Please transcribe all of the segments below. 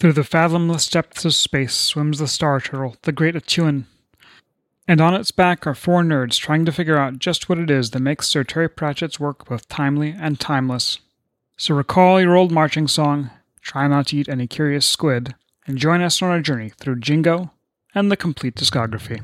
Through the fathomless depths of space swims the star turtle, the great A'Tuin. And on its back are four nerds trying to figure out just what it is that makes Sir Terry Pratchett's work both timely and timeless. So recall your old marching song, try not to eat any curious squid, and join us on our journey through Jingo and the Compleat Discography.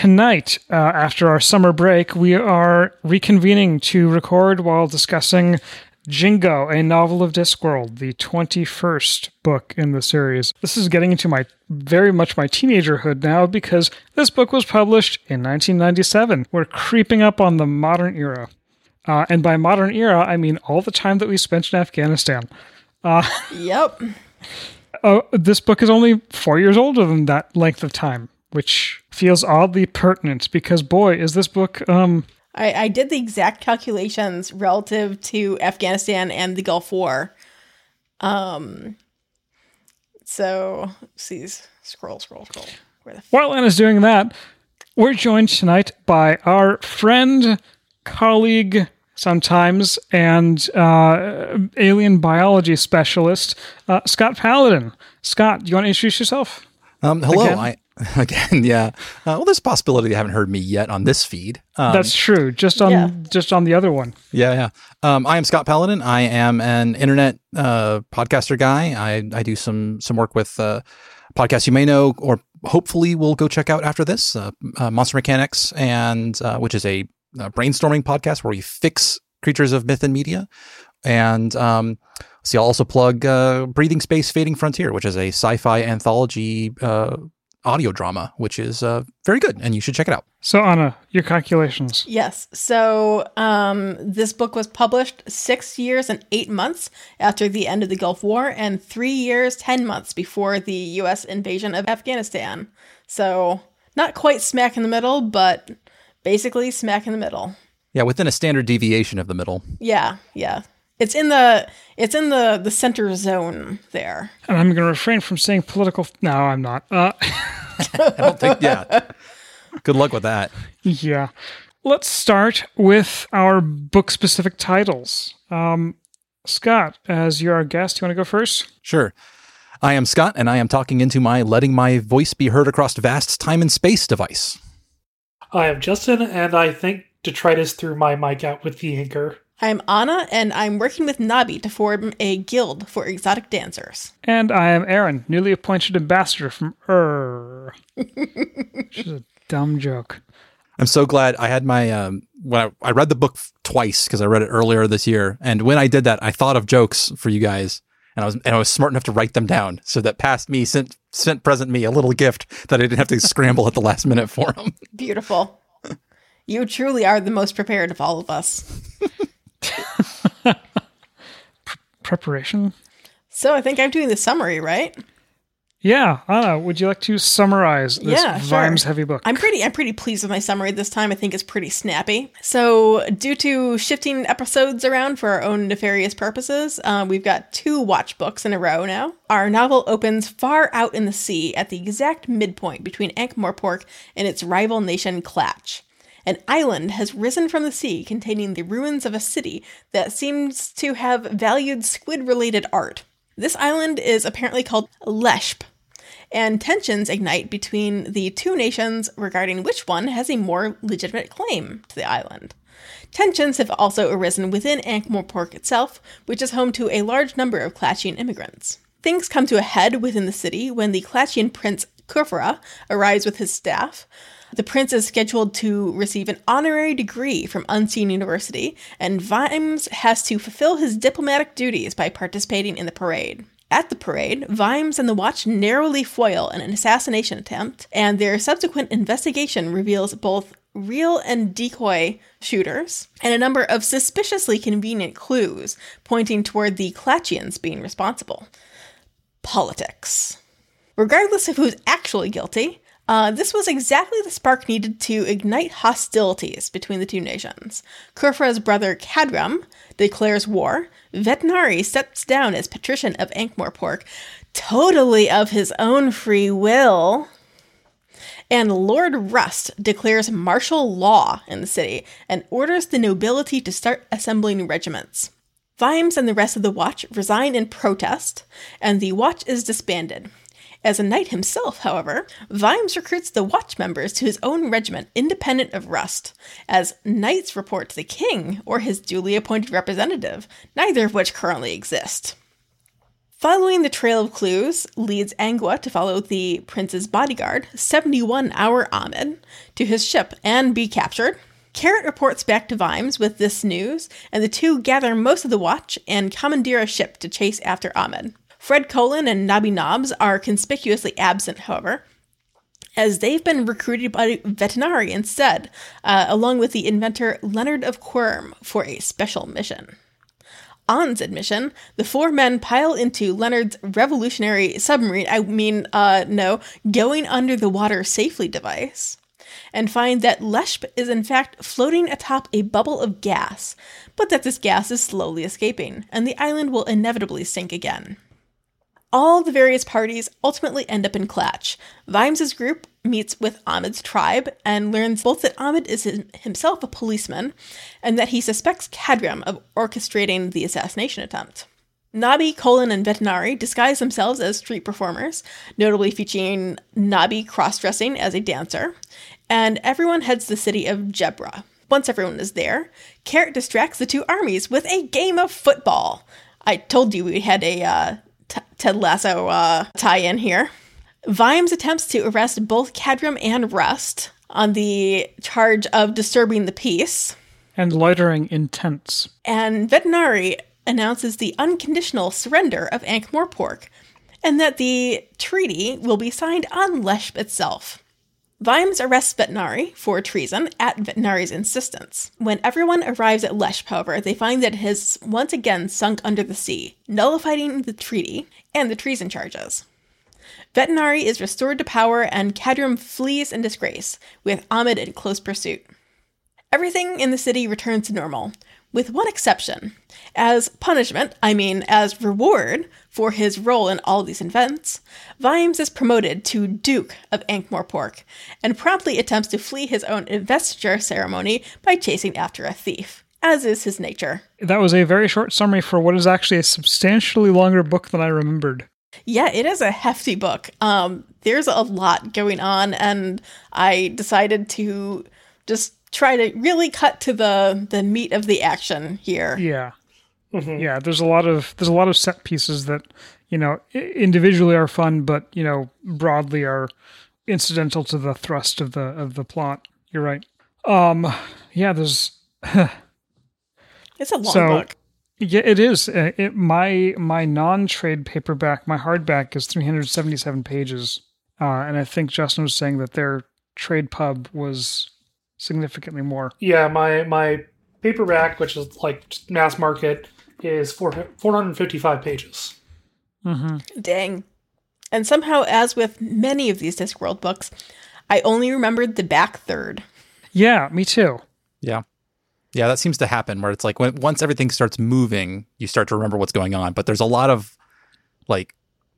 Tonight, uh, after our summer break, we are reconvening to record while discussing Jingo, a novel of Discworld, the 21st book in the series. This is getting into my very much my teenagerhood now because this book was published in 1997. We're creeping up on the modern era. Uh, and by modern era, I mean all the time that we spent in Afghanistan. Uh, yep. Uh, this book is only four years older than that length of time which feels oddly pertinent because boy, is this book um I, I did the exact calculations relative to Afghanistan and the Gulf War. Um so see scroll, scroll, scroll. Where the While Anna's doing that, we're joined tonight by our friend, colleague, sometimes, and uh, alien biology specialist, uh, Scott Paladin. Scott, do you want to introduce yourself? Um, hello, I, again, yeah. Uh, well, there's a possibility you haven't heard me yet on this feed. Um, That's true. Just on yeah. just on the other one. Yeah, yeah. Um, I am Scott Paladin. I am an internet uh, podcaster guy. I, I do some some work with uh, podcasts you may know or hopefully will go check out after this. Uh, uh, Monster Mechanics, and uh, which is a, a, brainstorming podcast where we fix creatures of myth and media. And um, see, I'll also plug Breathing Space, Fading Frontier, which is a sci-fi anthology audio drama, which is uh, very good, and you should check it out. So, Anna, your calculations. Yes. So, um, this book was published six years and eight months after the end of the Gulf War, and three years, 10 months before the U.S. invasion of Afghanistan. So, not quite smack in the middle, but basically smack in the middle. Yeah, within a standard deviation of the middle. Yeah, yeah. It's in the it's in the the center zone there. And I'm going to refrain from saying political. No, I'm not. Uh, I don't think. Yeah. Good luck with that. Yeah. Let's start with our book specific titles. Um, Scott, as you're our guest, you want to go first? Sure. I am Scott, and I am talking into my letting my voice be heard across vast time and space device. I am Justin, and I think detritus threw my mic out with the anchor. I'm Anna, and I'm working with Nobby to form a guild for exotic dancers. And I am Aaron, newly appointed ambassador from Ur. Which is a dumb joke. I'm so glad I had my um, when I, I read the book twice because I read it earlier this year, and when I did that, I thought of jokes for you guys, and I was and I was smart enough to write them down so that past me sent sent present me a little gift that I didn't have to scramble at the last minute for them. Beautiful. You truly are the most prepared of all of us. preparation. So I think I'm doing the summary, right? Yeah, Anna, would you like to summarize this yeah, Vimes heavy book? I'm pretty I'm pretty pleased with my summary this time. I think it's pretty snappy. So, due to shifting episodes around for our own nefarious purposes, uh, we've got two watch books in a row now. Our novel opens far out in the sea at the exact midpoint between Ankh-Morpork and its rival nation Klatch. An island has risen from the sea containing the ruins of a city that seems to have valued squid related art. This island is apparently called Leshp, and tensions ignite between the two nations regarding which one has a more legitimate claim to the island. Tensions have also arisen within Ankh-Morpork itself, which is home to a large number of Klatchian immigrants. Things come to a head within the city when the Klatchian prince Khufurah arrives with his staff, the prince is scheduled to receive an honorary degree from Unseen University, and Vimes has to fulfill his diplomatic duties by participating in the parade. At the parade, Vimes and the Watch narrowly foil an assassination attempt, and their subsequent investigation reveals both real and decoy shooters, and a number of suspiciously convenient clues pointing toward the Klatchians being responsible. Politics. Regardless of who's actually guilty, Uh, this was exactly the spark needed to ignite hostilities between the two nations. Khufurah's brother Cadram declares war. Vetinari steps down as patrician of Ankh-Morpork, totally of his own free will. And Lord Rust declares martial law in the city and orders the nobility to start assembling regiments. Vimes and the rest of the Watch resign in protest, and the Watch is disbanded. As a knight himself, however, Vimes recruits the Watch members to his own regiment independent of Rust, as knights report to the king or his duly appointed representative, neither of which currently exist. Following the trail of clues leads Angua to follow the prince's bodyguard, 71 hour Ahmed, to his ship and be captured. Carrot reports back to Vimes with this news, and the two gather most of the watch and commandeer a ship to chase after Ahmed. Fred Colon and Nobby Nobbs are conspicuously absent, however, as they've been recruited by Vetinari instead, uh, along with the inventor Leonard of Quirm for a special mission. On's admission, the four men pile into Leonard's revolutionary submarine, I mean, uh, no, going under the water safely device, and find that Leshp is in fact floating atop a bubble of gas, but that this gas is slowly escaping, and the island will inevitably sink again. All the various parties ultimately end up in Klatch. Vimes's group meets with Ahmed's tribe and learns both that Ahmed is himself a policeman and that he suspects Cadram of orchestrating the assassination attempt. Nobby, Colon, and Vetinari disguise themselves as street performers, notably featuring Nobby cross dressing as a dancer, and everyone heads the city of Gebra. Once everyone is there, Carrot distracts the two armies with a game of football. I told you we had a uh, t- Ted Lasso uh, tie in here. Vimes attempts to arrest both Cadram and Rust on the charge of disturbing the peace. And loitering in tents. And Vetinari announces the unconditional surrender of Ankh-Morpork, and that the treaty will be signed on Leshp itself. Vimes arrests Vetinari for treason at Vetinari's insistence. When everyone arrives at Leshp, however, they find that it has once again sunk under the sea, nullifying the treaty and the treason charges. Vetinari is restored to power and Cadram flees in disgrace, with Ahmed in close pursuit. Everything in the city returns to normal, with one exception. As punishment, I mean as reward, for his role in all these events, Vimes is promoted to Duke of Ankh-Morpork and promptly attempts to flee his own investiture ceremony by chasing after a thief, as is his nature. That was a very short summary for what is actually a substantially longer book than I remembered. Yeah, it is a hefty book. Um, there's a lot going on, and I decided to just try to really cut to the the meat of the action here. Yeah. Mm-hmm. Yeah, there's a lot of there's a lot of set pieces that you know individually are fun, but you know broadly are incidental to the thrust of the of the plot. You're right. Um, yeah, there's. it's a long so, book. Yeah, it is. Uh, it, my my non trade paperback, my hardback is 377 pages, uh, and I think Justin was saying that their trade pub was significantly more. Yeah, my my paperback, which is like mass market, is four, 455 pages. Mm-hmm. Dang. And somehow, as with many of these Discworld books, I only remembered the back third. Yeah, me too. Yeah. Yeah, that seems to happen where it's like when once everything starts moving, you start to remember what's going on. But there's a lot of like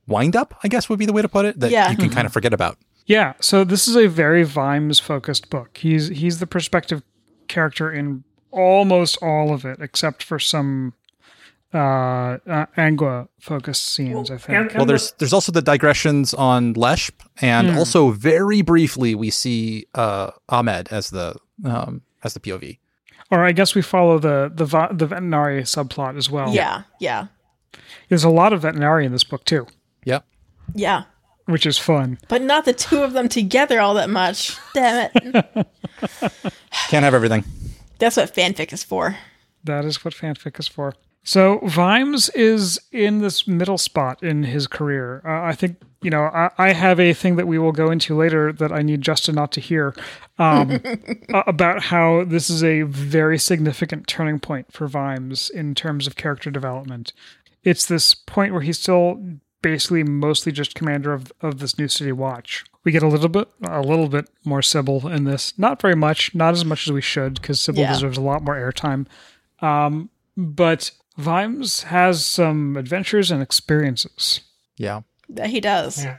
wind up, I guess would be the way to put it, that yeah. you can mm-hmm. kind of forget about. Yeah, so this is a very Vimes focused book. He's he's the perspective character in almost all of it, except for some uh, uh Angua focused scenes. Well, I think. And, well, there's there's also the digressions on Leshp, and mm. also very briefly we see uh, Ahmed as the um, as the POV. Or I guess we follow the the the Vetinari subplot as well. Yeah, yeah. There's a lot of Vetinari in this book too. Yeah. Yeah. Which is fun. But not the two of them together all that much. Damn it. Can't have everything. That's what fanfic is for. That is what fanfic is for. So Vimes is in this middle spot in his career. Uh, I think you know I, I, have a thing that we will go into later that I need Justin not to hear um, about how this is a very significant turning point for Vimes in terms of character development. It's this point where he's still basically mostly just commander of, of this new city watch. We get a little bit a little bit more Sybil in this. Not very much, not as much as we should, because Sybil Yeah. deserves a lot more airtime. Um, but Vimes has some adventures and experiences. Yeah. He does. Yeah.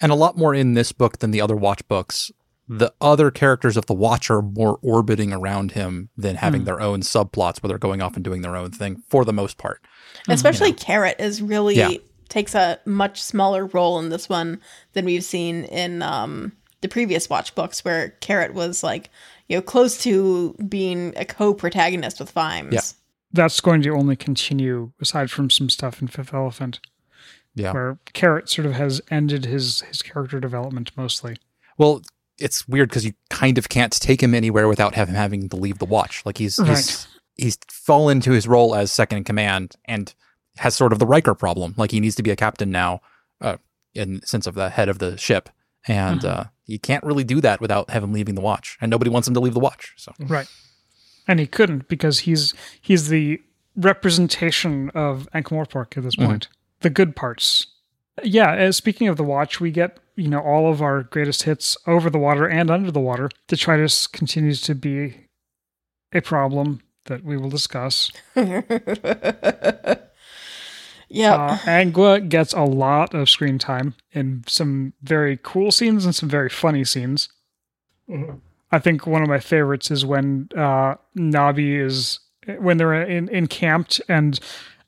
And a lot more in this book than the other Watch books. The other characters of the Watch are more orbiting around him than having their own subplots where they're going off and doing their own thing for the most part. Especially Carrot is really Yeah. Takes a much smaller role in this one than we've seen in um, the previous Watch books, where Carrot was like, you know, close to being a co-protagonist with Vimes. Yeah. That's going to only continue aside from some stuff in Fifth Elephant, Yeah. where Carrot sort of has ended his his character development mostly. Well, it's weird because you kind of can't take him anywhere without him having to leave the watch. Like he's he's Right. he's fallen to his role as second in command and has sort of the Riker problem. Like he needs to be a captain now, uh, in the sense of the head of the ship, and uh, you can't really do that without having leaving the watch. And nobody wants him to leave the watch. So Right. And he couldn't because he's he's the representation of Ankh-Morpork at this point. The good parts. Yeah, uh, speaking of the watch, we get, you know, all of our greatest hits over the water and under the water. Detritus continues to be a problem that we will discuss. Yeah. Uh, Angua gets a lot of screen time in some very cool scenes and some very funny scenes. Mhm. I think one of my favorites is when uh, Nobby is when they're in encamped and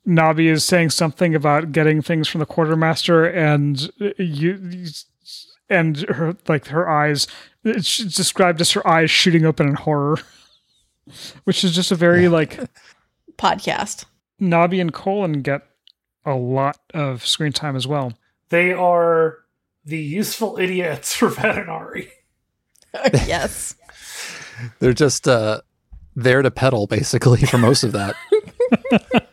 Nobby is saying something about getting things from the quartermaster and you and her like her eyes it's described as her eyes shooting open in horror which is just a very like Podcast. Nobby and Colon get a lot of screen time as well. They are the useful idiots for Vetinari. yes. they're just uh, there to pedal basically for most of that.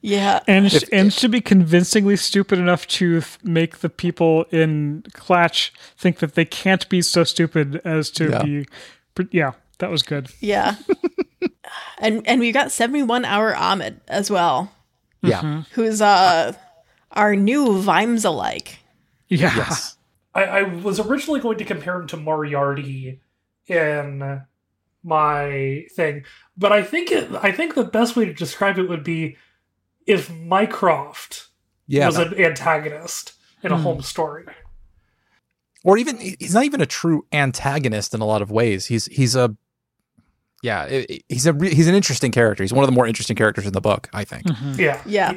Yeah. And If- and should be convincingly stupid enough to th- make the people in Klatch think that they can't be so stupid as to Yeah. be. pre- Yeah, that was good. Yeah. and and we got 71 hour Ahmed as well, yeah. who's uh our new Vimes alike. Yeah, Yes. I, I was originally going to compare him to Moriarty in my thing, but I think it, I think the best way to describe it would be if Mycroft Yeah. was that- an antagonist in a Holmes story. or even he's not even a true antagonist in a lot of ways. He's he's a yeah, i- i- he's a re- he's an interesting character. He's one of the more interesting characters in the book, I think. Yeah, Yeah.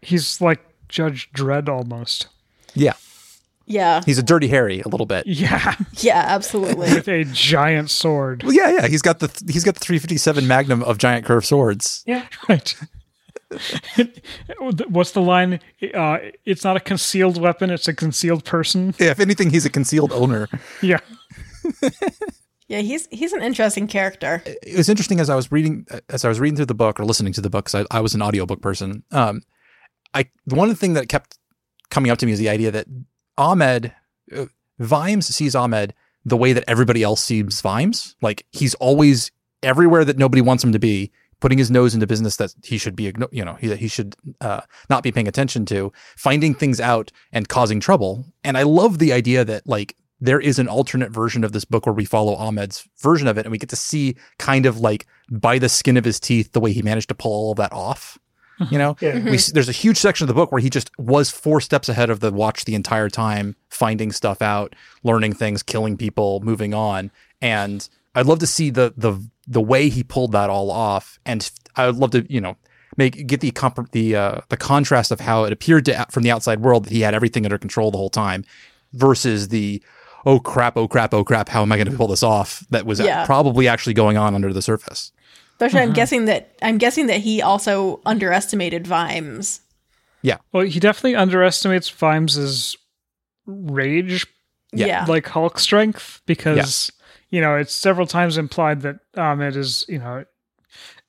he's like Judge Dredd almost. Yeah, Yeah. he's a dirty Harry a little bit. Yeah, Yeah, absolutely. with a giant sword. Well, yeah, yeah, he's got the he's got the 357 Magnum of giant curved swords. yeah. Right. What's the line? Uh, it's not a concealed weapon; it's a concealed person. Yeah, if anything, he's a concealed owner. Yeah, yeah, he's he's an interesting character. it was interesting as I was reading as I was reading through the book or listening to the book. 'cause I, I was an audiobook person. Um, I one of the one thing that kept coming up to me is the idea that Ahmed uh, Vimes sees Ahmed the way that everybody else sees Vimes. Like he's always everywhere that nobody wants him to be, putting his nose into business that he should be, you know, he, he should uh, not be paying attention to, finding things out and causing trouble. And I love the idea that like there is an alternate version of this book where we follow Ahmed's version of it, and we get to see kind of like by the skin of his teeth the way he managed to pull all of that off. You know, Yeah. we there's a huge section of the book where he just was four steps ahead of the watch the entire time, finding stuff out, learning things, killing people, moving on. And I'd love to see the the the way he pulled that all off. And I would love to, you know, make get the comp- the uh, the contrast of how it appeared to from the outside world that he had everything under control the whole time, versus the oh crap, oh crap, oh crap, how am I going to pull this off? That was Yeah. probably actually going on under the surface. Especially, I'm uh-huh. guessing that I'm guessing that he also underestimated Vimes. Yeah. Well, he definitely underestimates Vimes's rage Yeah. Yeah. like Hulk strength because you know it's several times implied that um, Ahmed is you know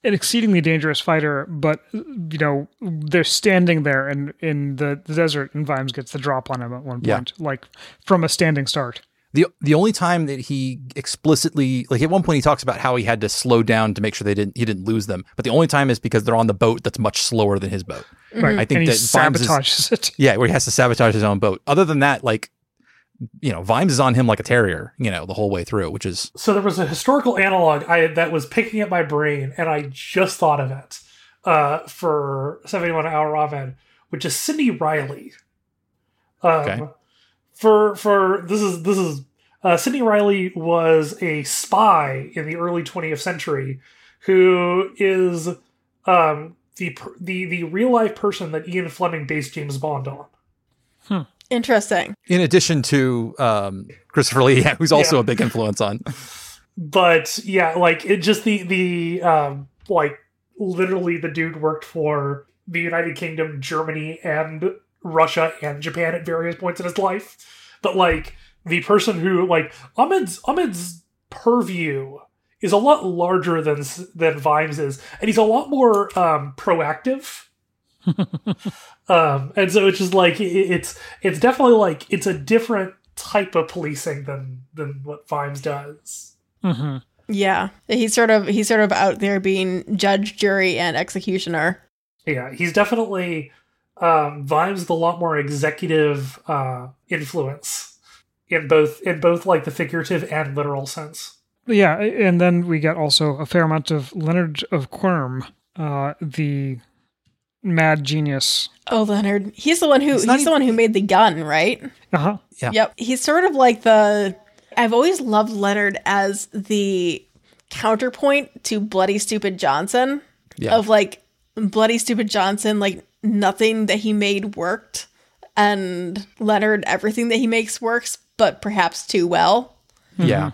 an exceedingly dangerous fighter, but you know they're standing there in in the, the desert, and Vimes gets the drop on him at one Yeah. point, like from a standing start. the the only time that he explicitly like at one point he talks about how he had to slow down to make sure they didn't he didn't lose them, but the only time is because they're on the boat that's much slower than his boat. Right. I think and that Vimes is- it. Yeah, where he has to sabotage his own boat. Other than that, like you know, Vimes is on him like a terrier, you know, the whole way through, which is So there was a historical analog I that was picking at my brain, and I just thought of it uh, for 71 Hour Ahmed, which is Sidney Reilly. Um, Okay. For for this is this is uh, Sidney Reilly was a spy in the early 20th century, who is um, the the the real life person that Ian Fleming based James Bond on. Interesting. in addition to um, Christopher Lee, who's also Yeah. a big influence on. but yeah like it just the the um like literally the dude worked for the united kingdom germany and russia and japan at various points in his life but like the person who like ahmed's ahmed's purview is a lot larger than than vimes is and he's a lot more um proactive um and so it's just like it's it's definitely like it's a different type of policing than than what vimes does hmm Yeah. He's sort of he's sort of out there being judge, jury, and executioner. Yeah, he's definitely um Vimes with a lot more executive uh influence in both in both like the figurative and literal sense. Yeah, and then we get also a fair amount of Leonard of Quirm, uh, the mad genius. Oh, Leonard. He's the one who It's he's not the one who made the gun, right? Uh huh. Yeah. Yep. He's sort of like the I've always loved Leonard as the counterpoint to Bloody Stupid Johnson. Yeah. Of like Bloody Stupid Johnson, like nothing that he made worked. And Leonard, everything that he makes works, but perhaps too well. Yeah.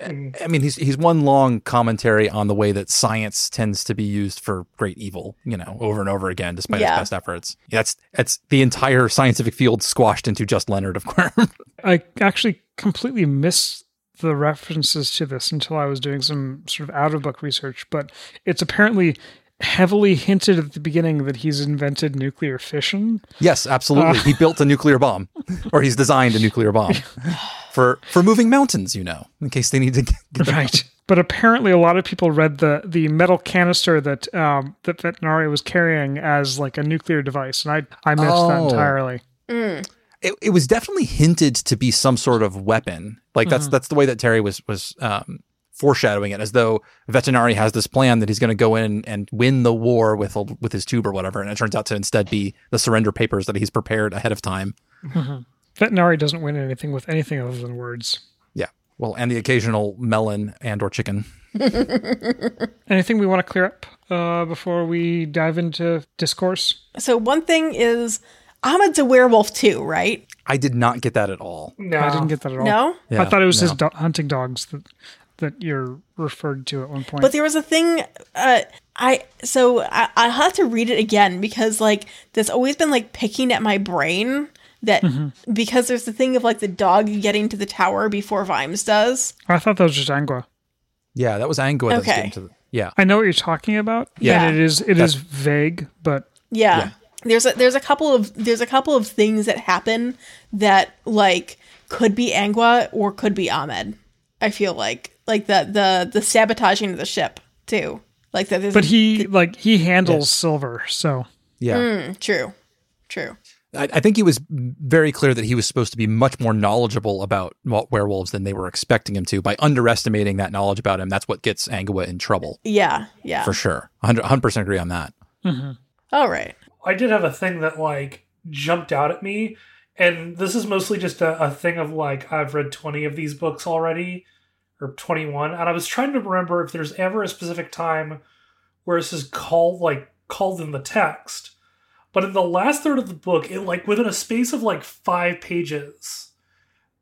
Mm. I mean, he's he's one long commentary on the way that science tends to be used for great evil, you know, over and over again, despite Yeah. his best efforts. That's that's the entire scientific field squashed into just Leonard of Quirm. I actually completely missed the references to this until I was doing some sort of out of book research, but it's apparently heavily hinted at the beginning that he's invented nuclear fission. yes, absolutely. Uh. he built a nuclear bomb, or he's designed a nuclear bomb for for moving mountains. You know, in case they need to get, get the- Right. But apparently, a lot of people read the the metal canister that um, that Vetinari was carrying as like a nuclear device, and I I missed that Oh. entirely. Mm. it, it was definitely hinted to be some sort of weapon. Like that's Mhm. that's the way that Terry was was um, foreshadowing it, as though Vetinari has this plan that he's going to go in and win the war with a, with his tube or whatever, and it turns out to instead be the surrender papers that he's prepared ahead of time. Vetinari doesn't win anything with anything other than words. Yeah, well, and the occasional melon and or chicken. Anything we want to clear up uh, before we dive into discourse? So one thing is Ahmed's a werewolf too, right? I did not get that at all. No, I didn't get that at all. No? Yeah, I thought it was his do- hunting dogs that that you're referred to at one point. But there was a thing uh I so I I have to read it again because like there's always been like picking at my brain that Mm-hmm. because there's the thing of like the dog getting to the tower before Vimes does. I thought that was just Angua. Yeah, that was Angua. that was Okay. getting to the- yeah, I know what you're talking about. Yeah. and it is it is vague, but Yeah. Yeah. There's a there's a couple of there's a couple of things that happen that like could be Angua or could be Ahmed. I feel like like the the the sabotaging of the ship too. Like that. there's but a- he like he handles silver, so yeah. Mm, true, true. I, I think he was very clear that he was supposed to be much more knowledgeable about werewolves than they were expecting him to. By underestimating that knowledge about him, that's what gets Angua in trouble Yeah, yeah. for sure. 100 percent agree on that. Mm-hmm. All right. I did have a thing that like jumped out at me, and this is mostly just a, a thing of like I've read twenty of these books already, or twenty one, and I was trying to remember if there's ever a specific time where this is called like called in the text. But in the last third of the book, it like within a space of like five pages,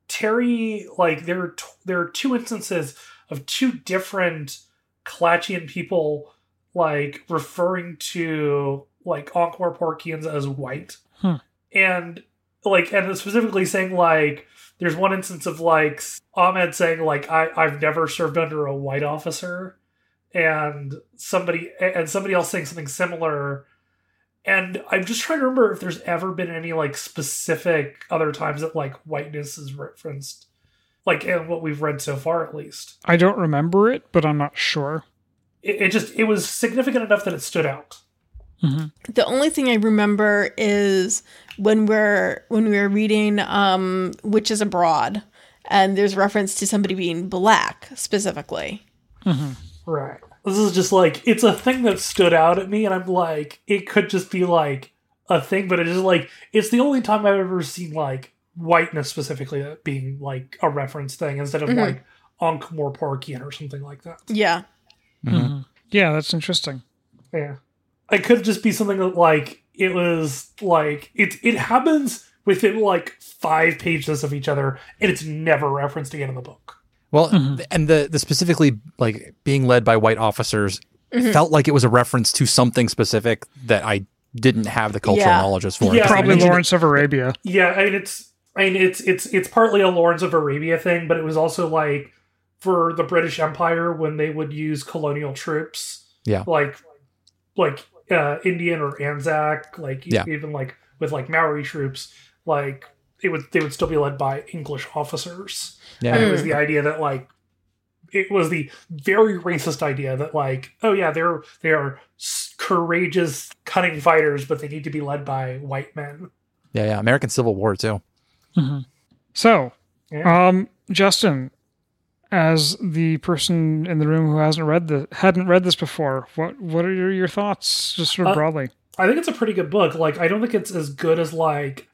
Terry like there are t- there are two instances of two different Klatchian people like referring to like Ankh Morporkians as white. Hmm. And like and specifically saying like there's one instance of like Ahmed saying like I, I've never served under a white officer and somebody and somebody else saying something similar. And I'm just trying to remember if there's ever been any like specific other times that like whiteness is referenced like in what we've read so far at least. I don't remember it, but I'm not sure. It, it just it was significant enough that it stood out. The only thing I remember is when we're when we were reading um Witches Abroad and there's reference to somebody being black specifically. Right. This is just like it's a thing that stood out at me, and I'm like, it could just be like a thing, but it is like it's the only time I've ever seen like whiteness specifically being like a reference thing instead of mm-hmm. like Ankh Morporkian or something like that. Yeah. Mm-hmm. Mm-hmm. Yeah, that's interesting. Yeah. It could just be something that like it was like it it happens within like five pages of each other and it's never referenced again in the book. Well, and the the specifically like being led by white officers felt like it was a reference to something specific that I didn't have the cultural Yeah. knowledge for. Yeah. Probably Lawrence of Arabia. Yeah, I mean it's I mean it's it's it's partly a Lawrence of Arabia thing, but it was also like for the British Empire when they would use colonial troops. Yeah. Like like uh Indian or Anzac, like Yeah. even like with like Maori troops, like it would they would still be led by English officers. Yeah. And it was the idea that like it was the very racist idea that like oh yeah they're they are courageous cunning fighters but they need to be led by white men yeah, yeah. American Civil War too. So, Yeah. um, Justin, as the person in the room who hasn't read the hadn't read this before, what what are your, your thoughts, just sort of Uh, broadly? I think it's a pretty good book. Like, I don't think it's as good as like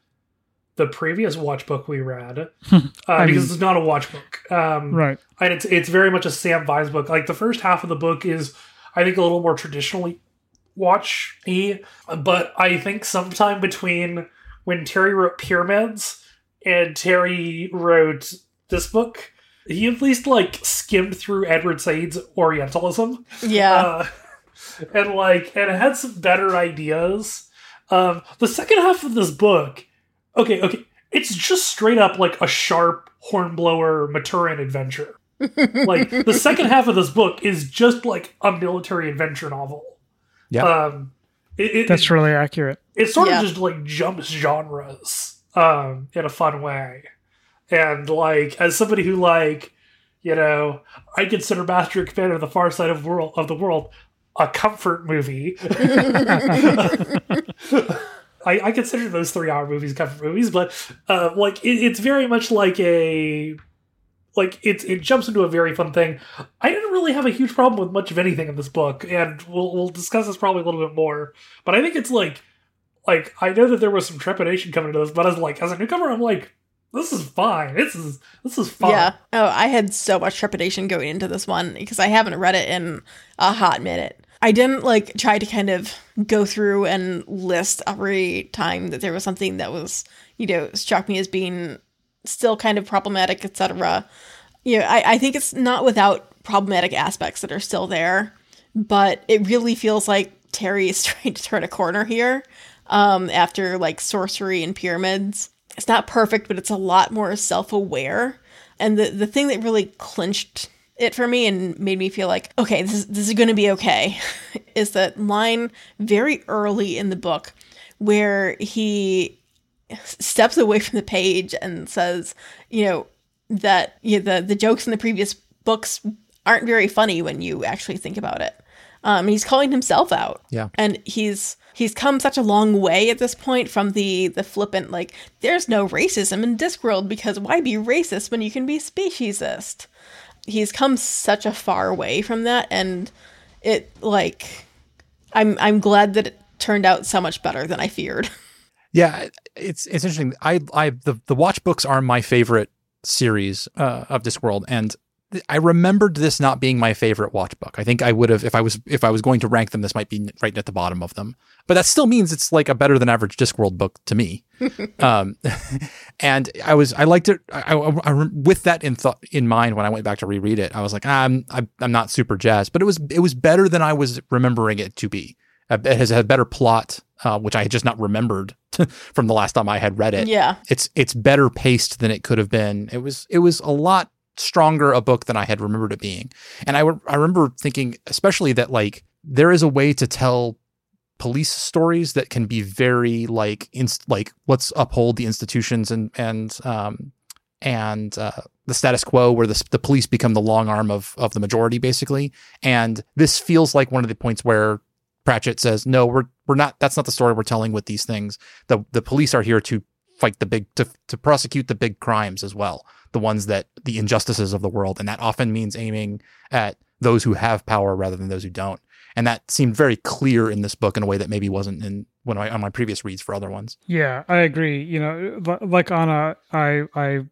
the previous watch book we read uh, because mean- it's not a watch book. Um, Right. and it's it's very much a Sam Vimes book. Like the first half of the book is, I think, a little more traditionally watch y, but I think sometime between when Terry wrote Pyramids and Terry wrote this book, he at least like skimmed through Edward Said's Orientalism Yeah. uh, and like and it had some better ideas um the second half of this book okay okay it's just straight up like a Sharpe hornblower maturin adventure like the second half of this book is just like a military adventure novel Yeah. um it, it, That's really accurate. it sort Yeah. of just like jumps genres um in a fun way and like as somebody who like you know i consider master and commander of the far side of world of the world a comfort movie I, I consider those three hour movies comfort movies but uh like it, it's very much like a like it, it jumps into a very fun thing i didn't really have a huge problem with much of anything in this book and we'll, we'll discuss this probably a little bit more but i think it's like like I know that there was some trepidation coming to this, but as like as a newcomer, I'm like, this is fine. This is this is fun. Yeah. Oh, I had so much trepidation going into this one because I haven't read it in a hot minute. I didn't like try to kind of go through and list every time that there was something that was, you know, struck me as being still kind of problematic, etc. You know, I, I think it's not without problematic aspects that are still there, but it really feels like Terry is trying to turn a corner here um, after like sorcery and pyramids. It's not perfect, but it's a lot more self aware. And the, the thing that really clinched it for me and made me feel like, okay, this is, this is going to be okay, is that line very early in the book where he steps away from the page and says, you know, that you know, the the jokes in the previous books aren't very funny when you actually think about it. Um, he's calling himself out, Yeah. and he's he's come such a long way at this point from the the flippant like there's no racism in Discworld because why be racist when you can be speciesist. He's come such a far way from that, and it like I'm I'm glad that it turned out so much better than I feared. Yeah, it's it's interesting. I I the the watch books are my favorite series uh, of this world and I remembered this not being my favorite watch book. I think I would have if I was if I was going to rank them, this might be right at the bottom of them. But that still means it's like a better than average Discworld book to me. um, and I was I liked it. I, I, I with that in thought in mind when I went back to reread it, I was like, ah, I'm I'm I'm not super jazzed, but it was it was better than I was remembering it to be. Uh, It has a better plot, uh, which I had just not remembered from the last time I had read it. yeah, It's it's better paced than it could have been. It was it was a lot stronger a book than I had remembered it being. And I w- I remember thinking especially that like there is a way to tell police stories that can be very like inst- like let's uphold the institutions and and um and uh, the status quo, where the the police become the long arm of of the majority, basically. And this feels like one of the points where Pratchett says, "No, we're we're not. That's not the story we're telling with these things. The the police are here to fight the big to to prosecute the big crimes as well, the ones that the injustices of the world, and that often means aiming at those who have power rather than those who don't." And that seemed very clear in this book in a way that maybe wasn't in when I on my previous reads for other ones. Yeah, I agree. You know, like Anna, I I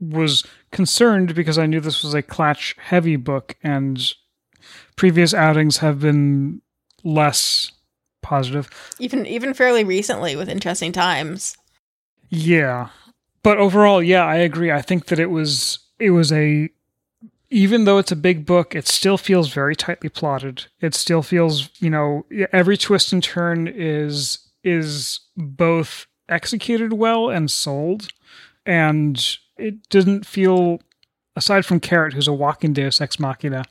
was concerned because I knew this was a Klatch heavy book, and previous outings have been less positive. Even even fairly recently with interesting times. Yeah, but overall, yeah, I agree. I think that it was it was a even though it's a big book, it still feels very tightly plotted. It still feels, you know, every twist and turn is is both executed well and sold, and it didn't feel, aside from Carrot, who's a walking Deus ex machina.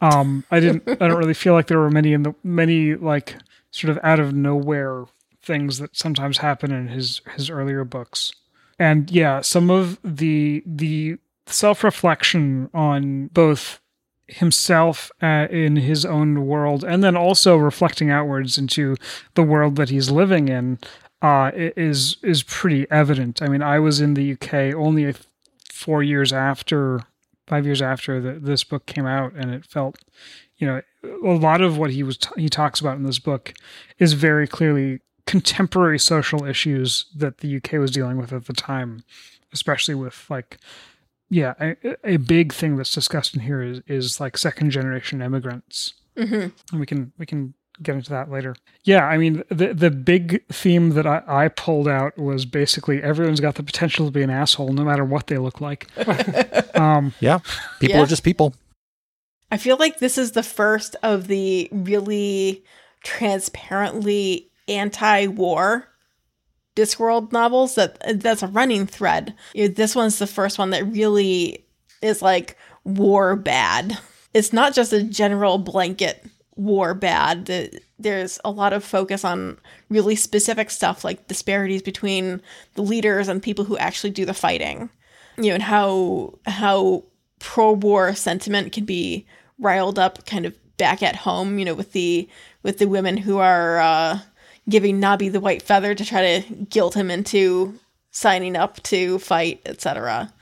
Um, I didn't. I don't really feel like there were many in the many like sort of out of nowhere things that sometimes happen in his his earlier books. And yeah, some of the the self reflection on both himself uh, in his own world and then also reflecting outwards into the world that he's living in uh, is is pretty evident. I mean, I was in the UK only four years after, five years after the, this book came out, and it felt, you know, a lot of what he was t- he talks about in this book is very clearly contemporary social issues that the UK was dealing with at the time, especially with like yeah, a, a, big thing that's discussed in here is is like second generation immigrants, mm-hmm. and we can we can get into that later. Yeah, I mean the the big theme that I, I pulled out was basically everyone's got the potential to be an asshole no matter what they look like. um, yeah, people Yeah. are just people. I feel like this is the first of the really transparently anti-war Discworld novels that that's a running thread. This one's the first one that really is like war bad. It's not just a general blanket war bad. There's a lot of focus on really specific stuff like disparities between the leaders and people who actually do the fighting. You know, and how how pro-war sentiment can be riled up kind of back at home, you know, with the with the women who are uh giving Nobby the white feather to try to guilt him into signing up to fight, etc.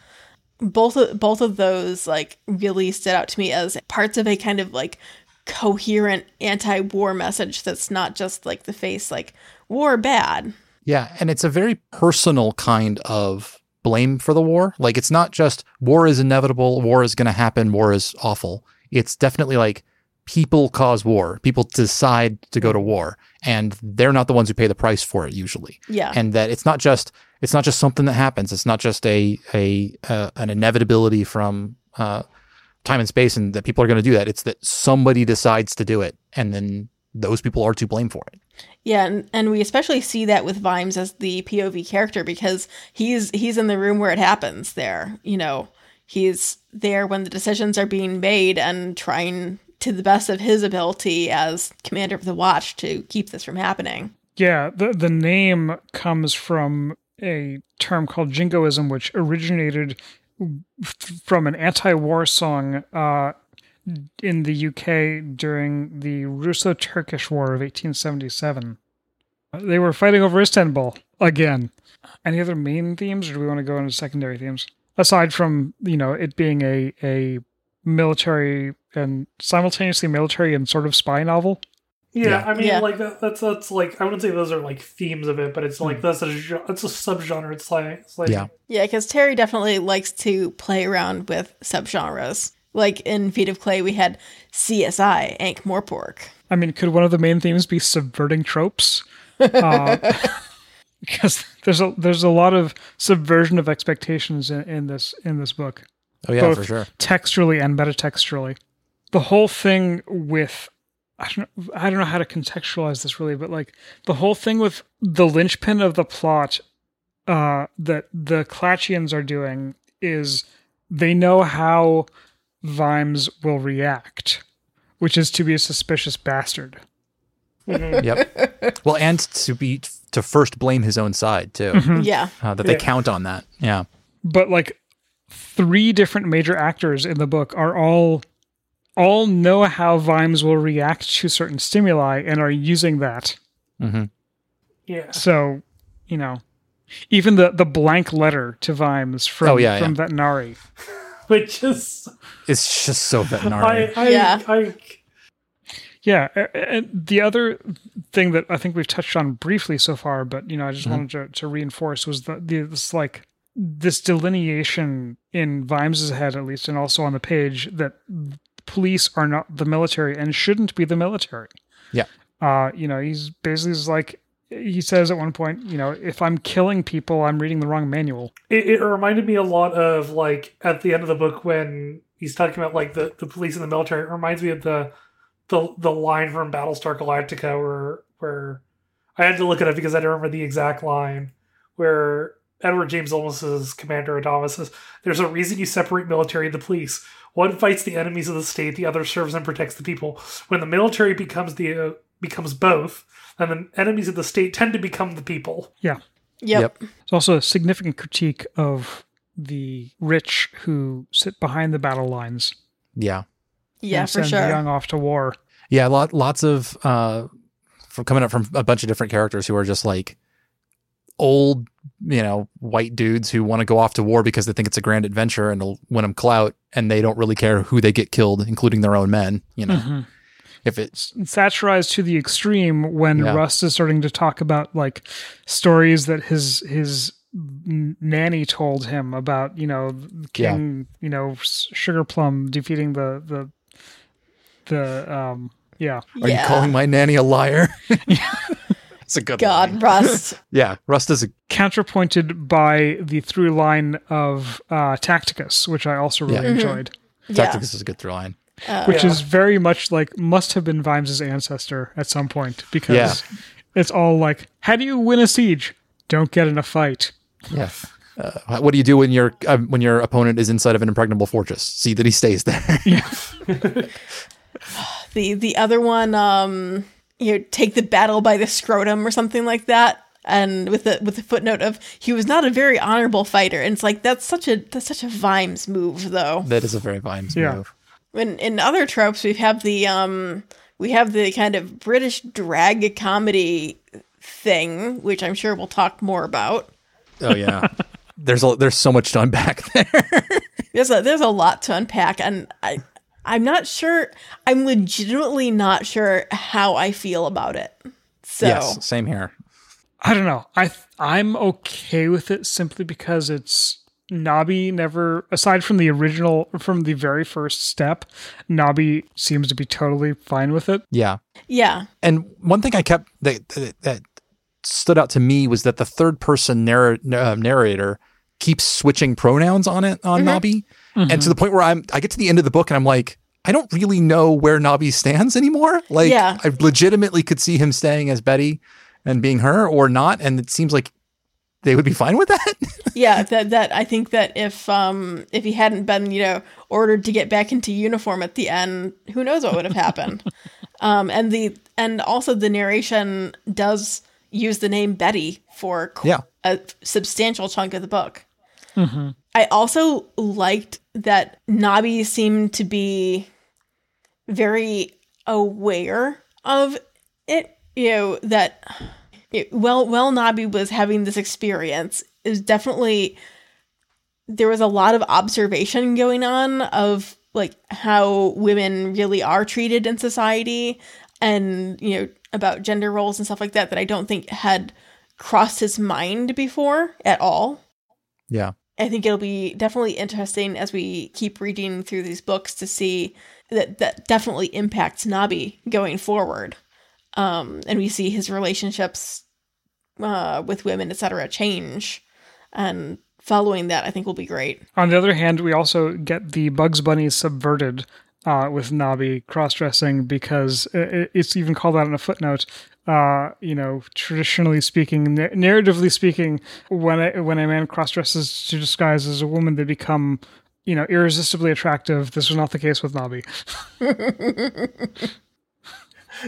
Both of both of those like really stood out to me as parts of a kind of like coherent anti-war message that's not just like the face like war bad. Yeah, and it's a very personal kind of blame for the war. Like it's not just war is inevitable, war is going to happen, war is awful. It's definitely like people cause war. People decide to go to war and they're not the ones who pay the price for it usually. Yeah. And that it's not just it's not just something that happens. It's not just a a uh, an inevitability from uh, time and space and that people are going to do that. It's that somebody decides to do it and then those people are to blame for it. Yeah, and, and we especially see that with Vimes as the POV character because he's he's in the room where it happens there. You know, he's there when the decisions are being made and trying to the best of his ability as commander of the watch to keep this from happening. Yeah, the the name comes from a term called jingoism, which originated from an anti-war song uh, in the UK during the Russo-Turkish War of 1877. They were fighting over Istanbul again. Any other main themes, or do we want to go into secondary themes? Aside from you know it being a a military and simultaneously military and sort of spy novel. Yeah, Yeah. I mean, Yeah. like that, that's that's like I wouldn't say those are like themes of it, but it's like that's a gen- it's a subgenre. It's like it's like Yeah. Yeah, because Terry definitely likes to play around with subgenres. Like in Feet of Clay, we had CSI, Ankh Morpork. I mean, could one of the main themes be subverting tropes? Uh, because there's a there's a lot of subversion of expectations in, in this in this book, Oh yeah, Both. for sure. textually and metatextually. The whole thing with I don't know, I don't know how to contextualize this really, but like the whole thing with the linchpin of the plot uh, that the Klatchians are doing is they know how Vimes will react, which is to be a suspicious bastard. Yep. well, and to be to first blame his own side too. Yeah. Uh, that they Yeah. count on that. Yeah. but like three different major actors in the book are all all know how Vimes will react to certain stimuli and are using that. hmm Yeah. So, you know, even the the blank letter to Vimes from Oh, yeah, from yeah. Vetinari. Which is It's just so veterinary. I, I, Yeah. I Yeah, a- a- and the other thing that I think we've touched on briefly so far, but you know, I just wanted to, to reinforce was the, the this like this delineation in Vimes's head, at least, and also on the page that police are not the military and shouldn't be the military. Yeah. Uh, you know, he's basically just like he says at one point, you know, if I'm killing people, I'm reading the wrong manual. it, it reminded me a lot of like at the end of the book when he's talking about like the, the police and the military. It reminds me of the the the line from Battlestar Galactica where where I had to look at it up because I don't remember the exact line where Edward James Olmos Olmos's Commander Adama says, "There's a reason you separate military and the police. One fights the enemies of the state, the other serves and protects the people. When the military becomes the uh, becomes both, then the enemies of the state tend to become the people." Yep. Yep. It's also a significant critique of the rich who sit behind the battle lines. Yeah. Yeah, and for send the sure. young off to war. Yeah, lot lots of uh from coming up from a bunch of different characters who are just like old, you know, white dudes who want to go off to war because they think it's a grand adventure and it'll win them clout and they don't really care who they get killed, including their own men, you know. Mhm. If it's satirized to the extreme when Yeah. Rust is starting to talk about like stories that his his nanny told him about you know the king you know sugar plum defeating the the the um yeah are yeah. you calling my nanny a liar? it's a good line. God, Rust. Yeah, Rust is a counterpointed by the through line of uh Tacticus which I also really Yeah. enjoyed yeah. Tacticus is a good through line. Uh, which Yeah. is very much like must have been Vimes's ancestor at some point because Yeah. it's all like how do you win a siege don't get in a fight Yeah. Uh, what do you do when your uh, when your opponent is inside of an impregnable fortress? See that he stays there. the the other one um you know take the battle by the scrotum or something like that and with the with the footnote of he was not a very honorable fighter and it's like that's such a that's such a Vimes move though that is a very Vimes Yeah. move. in in other tropes we have the um we have the kind of British drag comedy thing which I'm sure we'll talk more about Oh yeah. there's a, there's so much to unpack there. there's a there's a lot to unpack and I I'm not sure I'm legitimately not sure how I feel about it so Yes, same here. I don't know. I th- I'm okay with it simply because it's Nobby never aside from the original from the very first step, Nobby seems to be totally fine with it. Yeah. yeah And one thing I kept that that, that stood out to me was that the third person narr- uh, narrator keeps switching pronouns on it on Nobby, and to the point where I'm I get to the end of the book and I'm like. I don't really know where Nobby stands anymore. Like, Yeah. I legitimately could see him staying as Betty and being her or not. And it seems like they would be fine with that. yeah that that i think that if um if he hadn't been you know ordered to get back into uniform at the end who knows what would have happened um and the and also the narration does use the name betty for Yeah. a substantial chunk of the book i also liked that Nobby seemed to be very aware of it you know that it- well well Nobby was having this experience is definitely there was a lot of observation going on of like how women really are treated in society and you know about gender roles and stuff like that that i don't think had crossed his mind before at all yeah. I think it'll be definitely interesting as we keep reading through these books to see that that definitely impacts Nobby going forward. Um, and we see his relationships uh, with women, etc., change. And following that, I think will be great. On the other hand, we also get the Bugs Bunny subverted uh, with Nobby cross dressing because i- i- it's even called out in a footnote. Uh, you know, traditionally speaking, na- narratively speaking, when a, when a man cross dresses to disguise as a woman, they become, you know, irresistibly attractive. This was not the case with Nobby.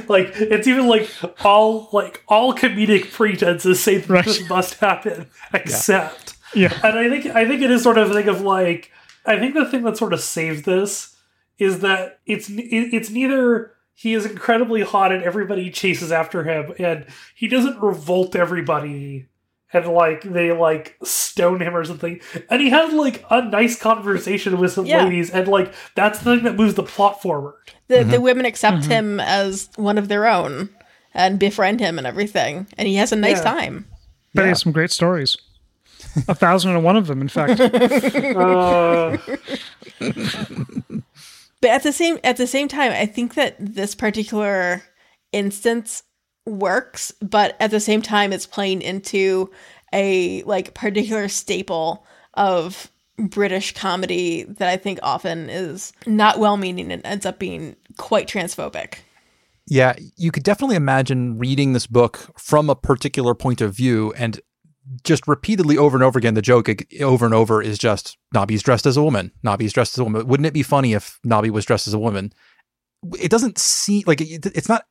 like it's even like all like all comedic pretenses say that Right. this must happen except Yeah. And I think I think it is sort of a thing of like I think the thing that sort of saved this is that it's it's neither he is incredibly hot and everybody chases after him and he doesn't revolt everybody and like they like stone him or something and he has like a nice conversation with some Yeah. ladies and like that's the thing that moves the plot forward The the women accept him as one of their own and befriend him and everything, and he has a nice Yeah. time. But he has some great stories. A thousand and one of them, in fact. uh, But at the same at the same time, I think that this particular instance works, but at the same time, it's playing into a like particular staple of British comedy that I think often is not well meaning and ends up being quite transphobic. Yeah, you could definitely imagine reading this book from a particular point of view and just repeatedly over and over again, the joke over and over is just Nobby's dressed as a woman. Nobby's dressed as a woman. Wouldn't it be funny if Nobby was dressed as a woman? It doesn't seem like it, it's not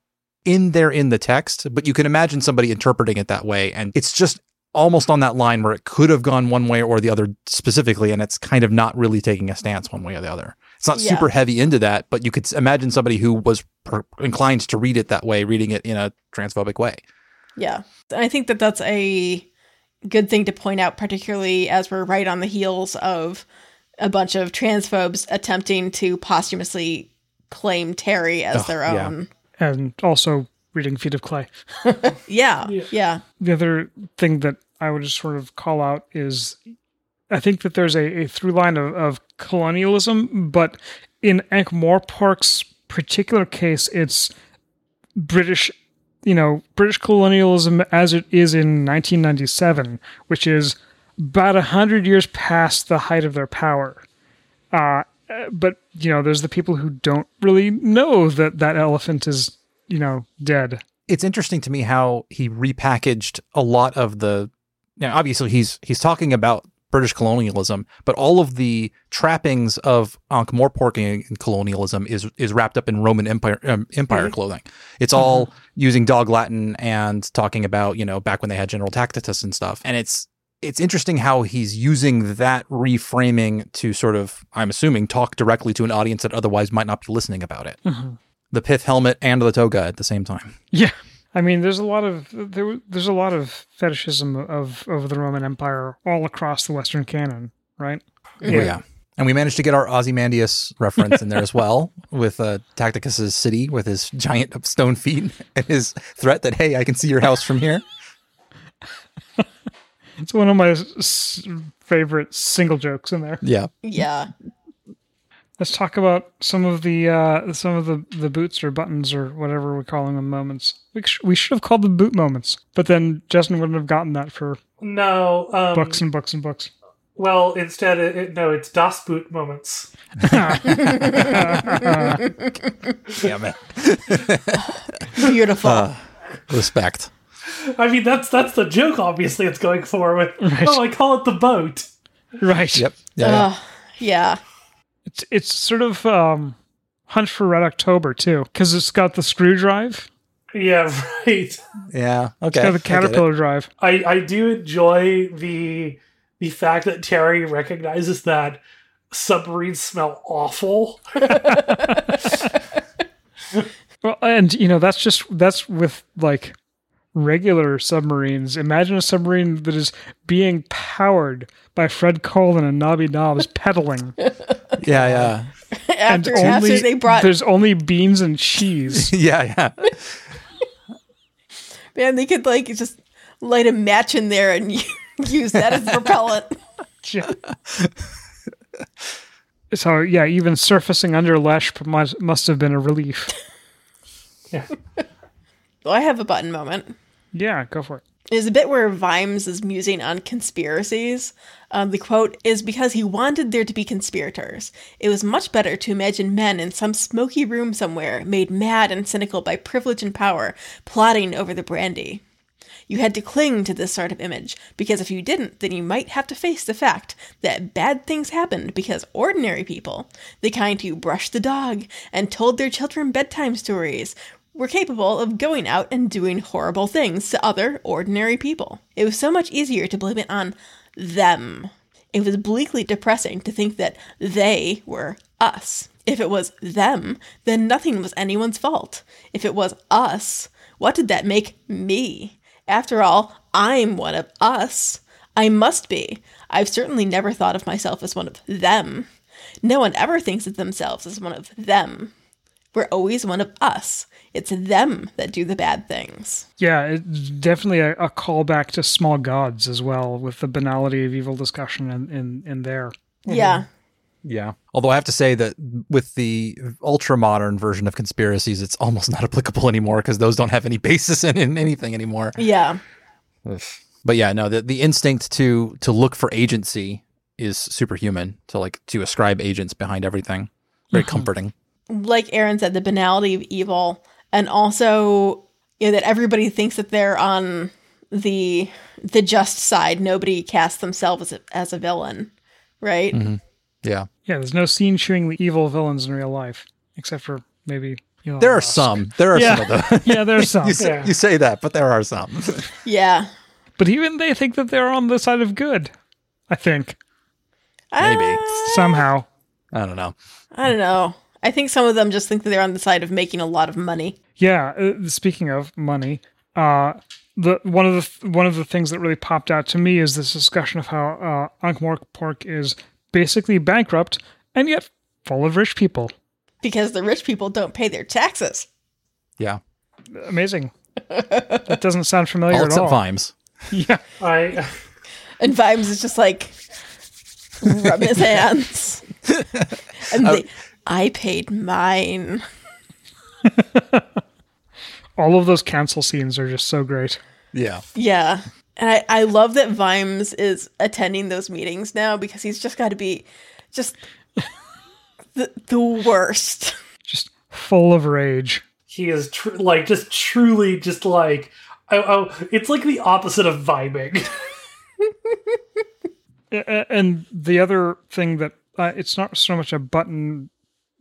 in there in the text, but you can imagine somebody interpreting it that way. And it's just almost on that line where it could have gone one way or the other specifically. And it's kind of not really taking a stance one way or the other. It's not Yeah. super heavy into that, but you could imagine somebody who was per- inclined to read it that way, reading it in a transphobic way. Yeah. I think that that's a good thing to point out, particularly as we're right on the heels of a bunch of transphobes attempting to posthumously claim Terry as Ugh, their yeah. own. and also reading Feet of Clay. Yeah. Yeah. Yeah. The other thing that I would just sort of call out is I think that there's a, a through line of, of colonialism, but in Ankh Morpork's particular case, it's British, you know, British colonialism as it is in 1997, which is about a hundred years past the height of their power. Uh, but you know, there's the people who don't really know that that elephant is, you know, dead. it's interesting to me how he repackaged a lot of the now obviously he's he's talking about British colonialism, but all of the trappings of Ankh-Morpork and colonialism is is wrapped up in Roman Empire um, Empire mm-hmm. clothing. It's all mm-hmm. using dog Latin and talking about you know back when they had General Tacitus and stuff. And it's it's interesting how he's using that reframing to sort of I'm assuming talk directly to an audience that otherwise might not be listening about it. Mm-hmm. The pith helmet and the toga at the same time. Yeah, I mean, there's a lot of there, there's a lot of fetishism of of the Roman Empire all across the Western canon, right? Oh, yeah. And we managed to get our Ozymandias reference in there as well with uh, Tacticus's city with his giant stone feet and his threat that, hey, I can see your house from here. It's one of my s- favorite single jokes in there. Yeah. Yeah. Let's talk about some of the uh, some of the, the boots or buttons or whatever we're calling them moments. We, sh- we should have called them boot moments, but then Justin wouldn't have gotten that for no um, books and books and books. well instead it, it- no it's das boot moments Damn it. Beautiful. Respect. i mean that's that's the joke obviously it's going for with oh i call it the boat Right. Yep. Yeah. yeah. Yeah. It's it's sort of um, Hunt for Red October too, because it's got the screw drive, yeah right Yeah. Okay. it's got I the get it. caterpillar drive. I, I do enjoy the the fact that Terry recognizes that submarines smell awful. Well, and you know that's just that's with like regular submarines. Imagine a submarine that is being powered by Fred Colon and Nobby Nobbs pedaling, Yeah. Yeah. After, and after only they brought there's only beans and cheese. Yeah. Yeah. man, they could like just light a match in there and use that as propellant. Yeah. so yeah, even surfacing under Leshp must must have been a relief. Yeah. well, I have a button moment. Yeah, go for it. There's a bit where Vimes is musing on conspiracies. Um, the quote is because he wanted there to be conspirators. It was much better to imagine men in some smoky room somewhere, made mad and cynical by privilege and power, plotting over the brandy. You had to cling to this sort of image, because if you didn't, then you might have to face the fact that bad things happened because ordinary people, the kind who brushed the dog and told their children bedtime stories, were capable of going out and doing horrible things to other ordinary people. It was so much easier to blame it on them. It was bleakly depressing to think that they were us. If it was them, then nothing was anyone's fault. If it was us, what did that make me? After all, I'm one of us. I must be. I've certainly never thought of myself as one of them. No one ever thinks of themselves as one of them. We're always one of us. It's them that do the bad things. Yeah, it's definitely a, a callback to small gods as well, with the banality of evil discussion in, in, in there. Mm-hmm. Yeah. Yeah. Although I have to say that with the ultra modern version of conspiracies, it's almost not applicable anymore because those don't have any basis in, in anything anymore. Yeah. But yeah, no, the, the instinct to to look for agency is superhuman. To like to ascribe agents behind everything. Very comforting. Like Arendt said, the banality of evil, and also you know that everybody thinks that they're on the the just side. Nobody casts themselves as a, as a villain, right? Yeah. Yeah, there's no scene showing the evil villains in real life, except for maybe. Elon There are Musk. some. There are Yeah. some of them. Yeah, there's some. you, say, Yeah. you say that, but there are some. Yeah. But even they think that they're on the side of good. I think Maybe. Uh, somehow. I don't know. I don't know. I think some of them just think that they're on the side of making a lot of money. Yeah. Uh, speaking of money, uh, the one of the th- one of the things that really popped out to me is this discussion of how uh, Ankh-Morpork is basically bankrupt and yet full of rich people. because the rich people don't pay their taxes. Yeah. Amazing. that doesn't sound familiar All at except all. Vimes. Yeah. I And Vimes is just like rubbing his hands. and they, I paid mine. All of those cancel scenes are just so great. Yeah. Yeah. And I, I love that Vimes is attending those meetings now because he's just got to be just the, the worst. Just full of rage. he is tr- like just truly just like oh, oh it's like the opposite of vibing. A- a- and the other thing that uh, it's not so much a button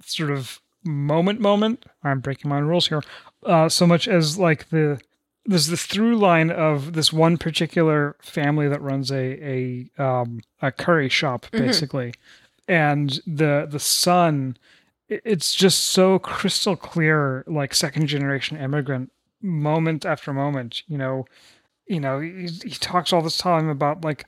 sort of moment moment i'm breaking my own rules here uh, so much as like the there's this through line of this one particular family that runs a a um, a curry shop basically. And the the son it's just so crystal clear like second generation immigrant moment after moment you know? You know he, he talks all this time about like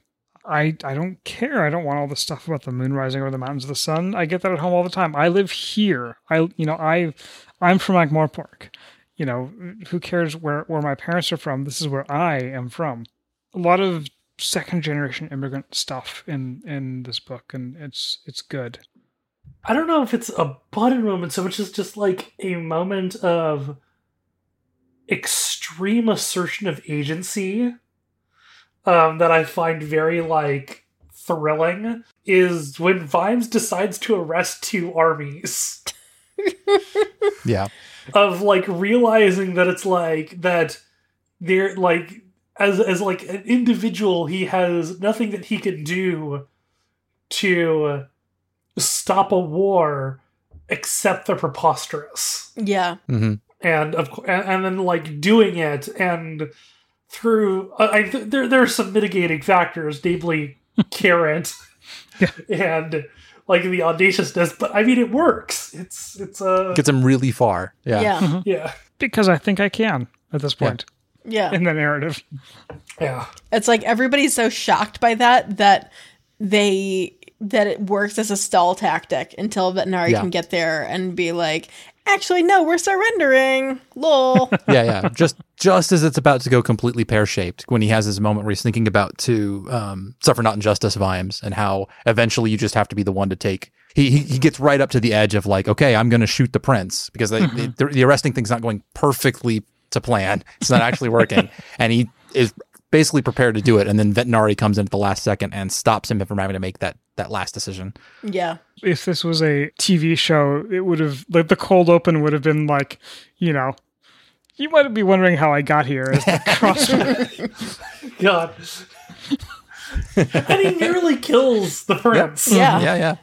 I I don't care. I don't want all the stuff about the moon rising over the mountains of the sun. I get that at home all the time. I live here. I you know I I'm from Ankh-Morpork. You know who cares where where my parents are from? This is where I am from. A lot of second generation immigrant stuff in in this book, and it's it's good. I don't know if it's a button moment so much as just like a moment of extreme assertion of agency um, that I find very like thrilling is when Vimes decides to arrest two armies. Yeah. of like realizing that it's like that they're like as as like an individual he has nothing that he can do to stop a war except the preposterous Yeah. hmm and of course and, and then like doing it and through uh, I th- there there are some mitigating factors namely Carrot and like the audaciousness but I mean it works it's it's a Gets him really far. Yeah. Yeah. yeah Because I think I can at this point Yeah. in the narrative. yeah It's like everybody's so shocked by that that they that it works as a stall tactic until Vetinari Yeah. can get there and be like, actually, no, we're surrendering. Lol. yeah, yeah. Just just as it's about to go completely pear shaped, when he has his moment where he's thinking about to um, suffer not injustice Vimes and how eventually you just have to be the one to take. He he, he gets right up to the edge of like, okay, I'm going to shoot the prince because they, they, the, the arresting thing's not going perfectly to plan. It's not actually working, and he is basically prepared to do it. And then Vetinari comes in at the last second and stops him from having to make that that last decision. yeah. If this was a TV show, it would have like the cold open would have been like, you know, you might be wondering how I got here. As the cross God. and he nearly kills the prince. Yeah. yeah, yeah.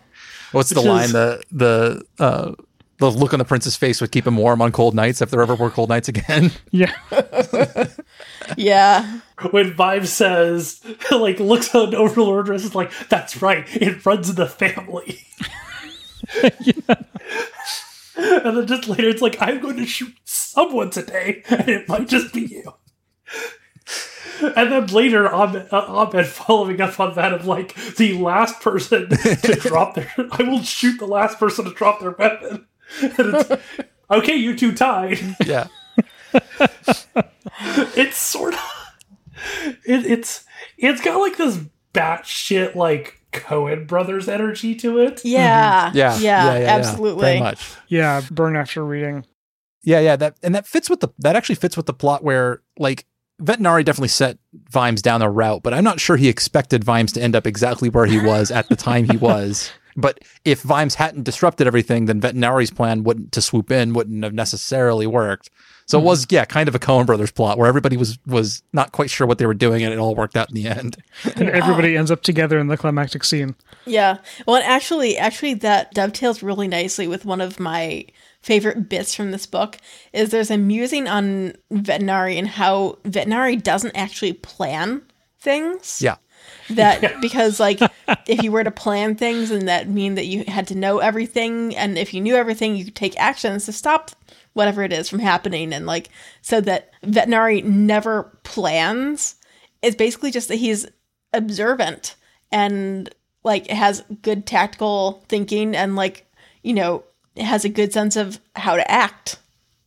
What's the line? is- The the uh, the look on the prince's face would keep him warm on cold nights if there ever were cold nights again. Yeah. Yeah. when Vimes says, like, looks at an Overlord dress, is like, that's right, it runs in the family. And then just later, it's like, I'm going to shoot someone today, and it might just be you. And then later, Ahmed, uh, Ahmed following up on that of like the last person to drop their, I will shoot the last person to drop their weapon. And it's, okay, you two tied. yeah. it's sort of it, it's it's got like this batshit like Coen brothers energy to it. Mm-hmm. Yeah. Yeah. Yeah. absolutely. Very much. Yeah. Burn after reading. Yeah, yeah, that and that fits with the that actually fits with the plot where like Vetinari definitely set Vimes down a route, but I'm not sure he expected Vimes to end up exactly where he was at the time he was. But if Vimes hadn't disrupted everything, then Vetinari's plan wouldn't to swoop in wouldn't have necessarily worked. So it mm-hmm. was, yeah, kind of a Coen Brothers plot where everybody was was not quite sure what they were doing, and it all worked out in the end. And everybody ends up together in the climactic scene. Yeah. Well, actually, actually, that dovetails really nicely with one of my favorite bits from this book. Is there's a musing on Vetinari and how Vetinari doesn't actually plan things. Yeah, That because like if you were to plan things, and that mean that you had to know everything, and if you knew everything, you could take actions to stop whatever it is from happening, and like so that Vetinari never plans. It's basically just that he's observant and like has good tactical thinking and like you know has a good sense of how to act.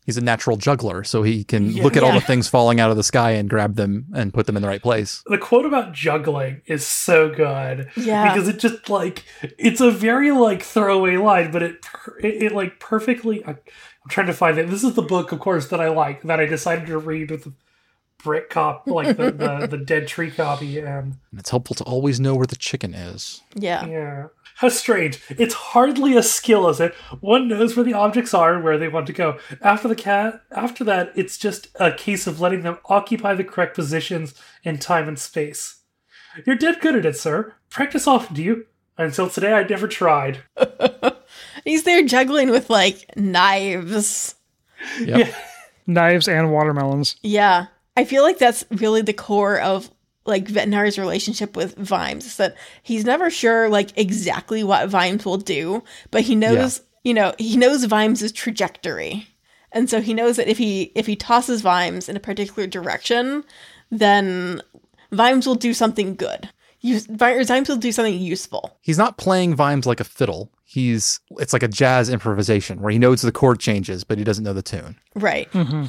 He's a natural juggler, so he can look at all the things falling out of the sky and grab them and put them in the right place. The quote about juggling is so good. Yeah. Because it just like it's a very like throwaway line, but it it, it like perfectly. I, I'm trying to find it. This is the book, of course, that I like that I decided to read with the brick cop, like the, the the dead tree copy, and And it's helpful to always know where the chicken is. Yeah. yeah. How strange. It's hardly a skill, is it? One knows where the objects are and where they want to go. After the cat after that, it's just a case of letting them occupy the correct positions in time and space. You're dead good at it, sir. Practice often, do you? Until today I never tried. He's there juggling with like knives. Yep. Knives and watermelons. Yeah. I feel like that's really the core of like Vetinari's relationship with Vimes is that he's never sure like exactly what Vimes will do, but he knows, you know, he knows Vimes' trajectory. And so he knows that if he if he tosses Vimes in a particular direction, then Vimes will do something good. Use, Vimes will do something useful. He's not playing Vimes like a fiddle. He's it's like a jazz improvisation where he knows the chord changes, but he doesn't know the tune. Right. Mm-hmm.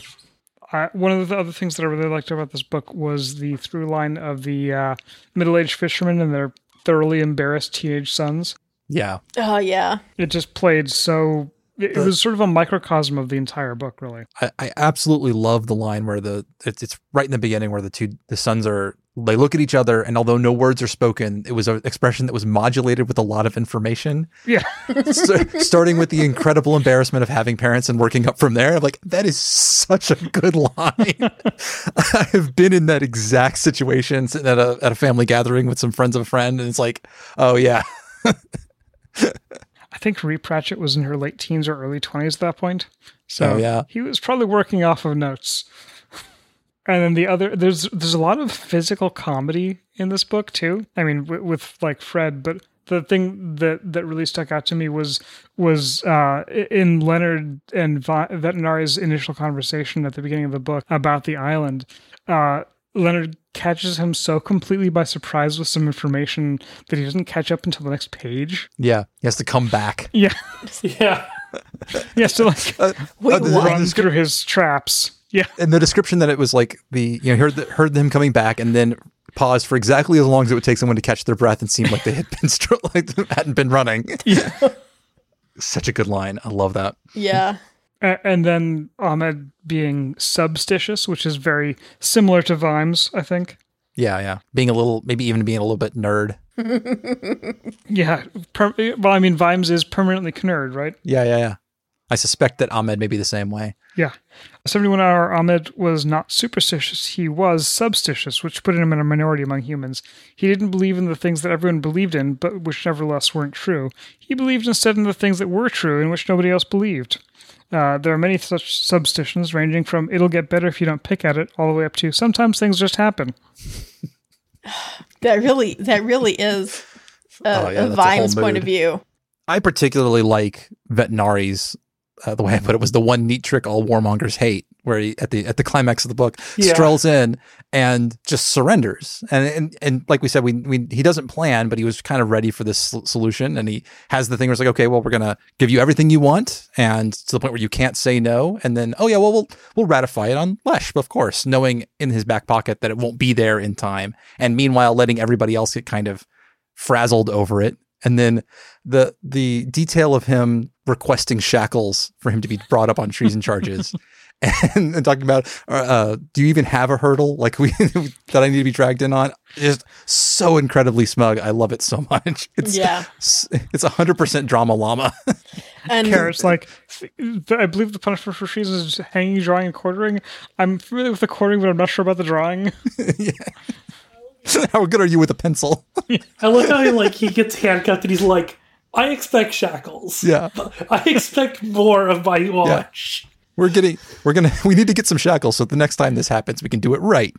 Uh, one of the other things that I really liked about this book was the through line of the uh, middle aged fishermen and their thoroughly embarrassed teenage sons. Yeah. Oh yeah. It just played so. It, it was sort of a microcosm of the entire book, really. I, I absolutely love the line where the it's, it's right in the beginning where the two the sons are they look at each other and although no words are spoken, it was an expression that was modulated with a lot of information. Yeah. So, starting with the incredible embarrassment of having parents and working up from there. I'm like, that is such a good line. I have been in that exact situation sitting at a at a family gathering with some friends of a friend, and it's like, oh yeah, I think Ree Pratchett was in her late teens or early 20s at that point. So Oh, yeah. he was probably working off of notes. And then the other there's there's a lot of physical comedy in this book too. I mean with, with like Fred, but the thing that that really stuck out to me was was uh, in Leonard and Vi- Vetinari's initial conversation at the beginning of the book about the island. Uh, Leonard catches him so completely by surprise with some information that he doesn't catch up until the next page. yeah. He has to come back. Yeah, Yeah. he has to like Wait, Uh, the- what? run through his traps. Yeah, And the description that it was like the you know heard the, heard them coming back and then paused for exactly as long as it would take someone to catch their breath and seemed like they had been stro- like they hadn't been running. yeah. Such a good line. I love that. Yeah. And then Ahmed being substitious, which is very similar to Vimes, I think. Yeah, yeah. Being a little, maybe even being a little bit knurd. Yeah. Per- well, I mean, Vimes is permanently knurd, right? Yeah, yeah, yeah. I suspect that Ahmed may be the same way. Yeah. 71 hour Ahmed was not superstitious. He was substitious, which put him in a minority among humans. He didn't believe in the things that everyone believed in, but which nevertheless weren't true. He believed instead in the things that were true and which nobody else believed. Uh, there are many such substitions, ranging from it'll get better if you don't pick at it, all the way up to sometimes things just happen. That really, that really is a, Oh, yeah, a that's a Vimes point of view. I particularly like Vetinari's. Uh, the way I put it was the one neat trick all warmongers hate, where he at the at the climax of the book Yeah. strolls in and just surrenders, and and and like we said, we we he doesn't plan, but he was kind of ready for this solution, and he has the thing where it's like, okay, well, we're gonna give you everything you want, and to the point where you can't say no, and then oh yeah, well we'll we'll ratify it on Lesh, of course, knowing in his back pocket that it won't be there in time, and meanwhile letting everybody else get kind of frazzled over it. And then the the detail of him requesting shackles for him to be brought up on treason charges, and, and talking about, uh, uh, do you even have a hurdle like we that I need to be dragged in on? Just so incredibly smug. I love it so much. It's Yeah. it's a hundred percent drama llama. And Carrots, like, I believe the punishment for treason is hanging, drawing, and quartering. I'm familiar with the quartering, but I'm not sure about the drawing. How good are you with a pencil? I look how he like he gets handcuffed and he's like, I expect shackles. yeah, I expect more of my watch. we're getting we're gonna we need to get some shackles so the next time this happens we can do it right.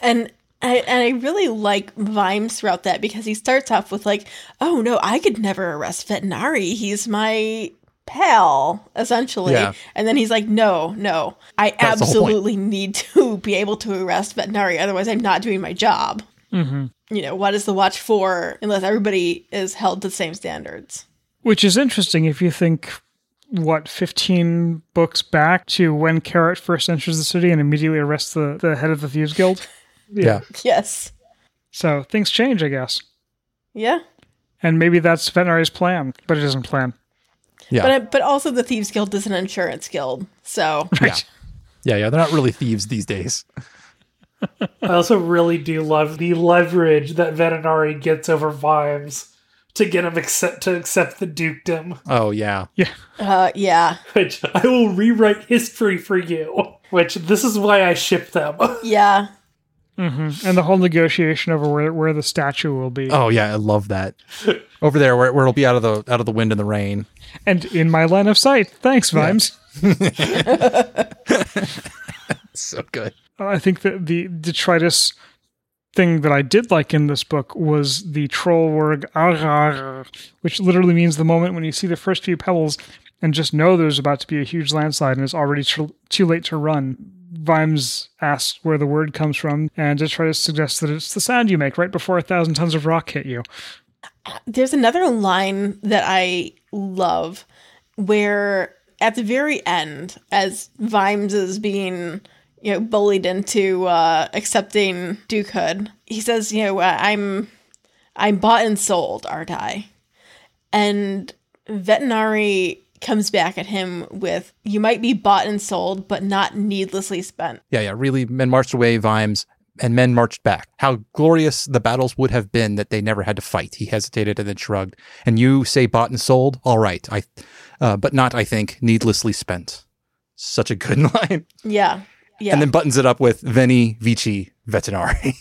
And I and I really like Vimes throughout that because he starts off with like, "Oh no, I could never arrest Vetinari. He's my pal, essentially." Yeah. And then he's like, "No, no, I That's the whole point. absolutely need to be able to arrest Vetinari. Otherwise, I'm not doing my job." hmm You know, what is the watch for unless everybody is held to the same standards? Which is interesting if you think, what, 15 books back to when Carrot first enters the city and immediately arrests the, the head of the Thieves Guild. Yeah. Yes. So things change, I guess. Yeah. And maybe that's Vetinari's plan, but it isn't plan. Yeah. But but also the Thieves Guild is an insurance guild. So, Right. Yeah, yeah, they're not really thieves these days. I also really do love the leverage that Vetinari gets over Vimes to get him accept to accept the dukedom, Oh yeah, uh yeah. which I will rewrite history for you. Which this is why I ship them. Yeah. hmm And the whole negotiation over where, where the statue will be. Oh yeah, I love that. Over there, where, where it'll be out of the out of the wind and the rain. And in my line of sight. Thanks, Vimes. So good. I think that the detritus thing that I did like in this book was the troll word "arar," which literally means the moment when you see the first few pebbles and just know there's about to be a huge landslide and it's already tr- too late to run. Vimes asks where the word comes from, and detritus suggests that it's the sound you make right before a thousand tons of rock hit you. There's another line that I love where at the very end, as Vimes is being you know bullied into uh, accepting dukehood, he says, "You know, I'm I'm bought and sold, aren't I?" And Vetinari comes back at him with, "You might be bought and sold, but not needlessly spent." Yeah, yeah. Really, men marched away, Vimes, and men marched back. How glorious the battles would have been that they never had to fight. He hesitated and then shrugged. And you say bought and sold? All right, I, uh, but not, I think, needlessly spent. Such a good line. Yeah, yeah. And then buttons it up with Veni Vici Vetinari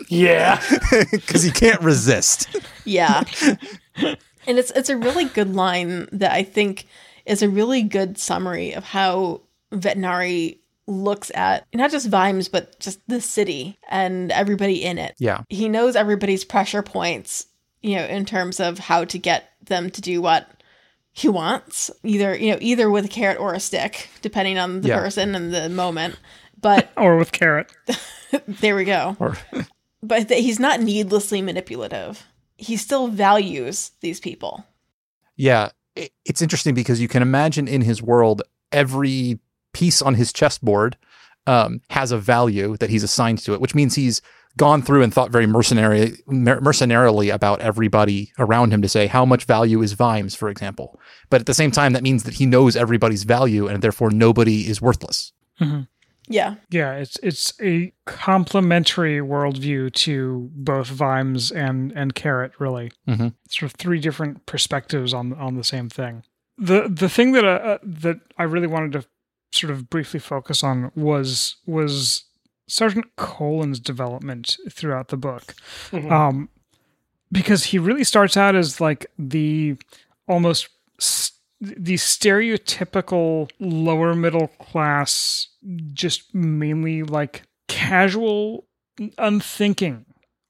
yeah. because he can't resist. Yeah. and it's it's a really good line that I think is a really good summary of how Vetinari looks at not just Vimes but just the city and everybody in it. Yeah, He knows everybody's pressure points, you know, in terms of how to get them to do what he wants, either, you know, either with a carrot or a stick, depending on the Yeah. person and the moment. But Or with Carrot. there we go. or But th- he's not needlessly manipulative. He still values these people. Yeah, it's interesting because you can imagine in his world, every piece on his chessboard um, has a value that he's assigned to it, which means he's gone through and thought very mercenary, mer- mercenarily about everybody around him to say how much value is Vimes, for example. But at the same time, that means that he knows everybody's value and therefore nobody is worthless. Yeah. Yeah, it's it's a complementary worldview to both Vimes and and Carrot. Really, Mhm. sort of three different perspectives on on the same thing. the the thing that uh, that I really wanted to sort of briefly focus on was was Sergeant Colon's development throughout the book, Mhm. um, because he really starts out as like the almost s- the stereotypical lower middle class, just mainly like casual, unthinking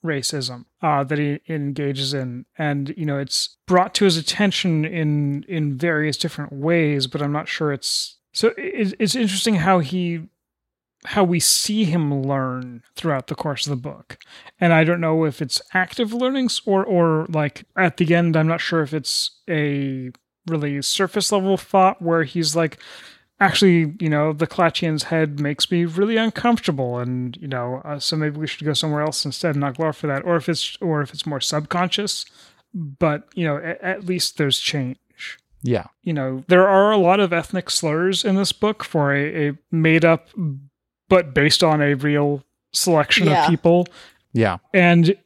racism uh, that he engages in, and you know it's brought to his attention in in various different ways, but I'm not sure it's so. It's, interesting how he how we see him learn throughout the course of the book, and I don't know if it's active learnings or or like at the end. I'm not sure if it's a really surface level thought where he's like actually, you know, the Klatchian's head makes me really uncomfortable, and you know, uh, so maybe we should go somewhere else instead and not Glor for that, or if it's or if it's more subconscious. But you know, at, at least there's change. Yeah. You know, there are a lot of ethnic slurs in this book for a, a made up, but based on a real selection Yeah. of people, Yeah. and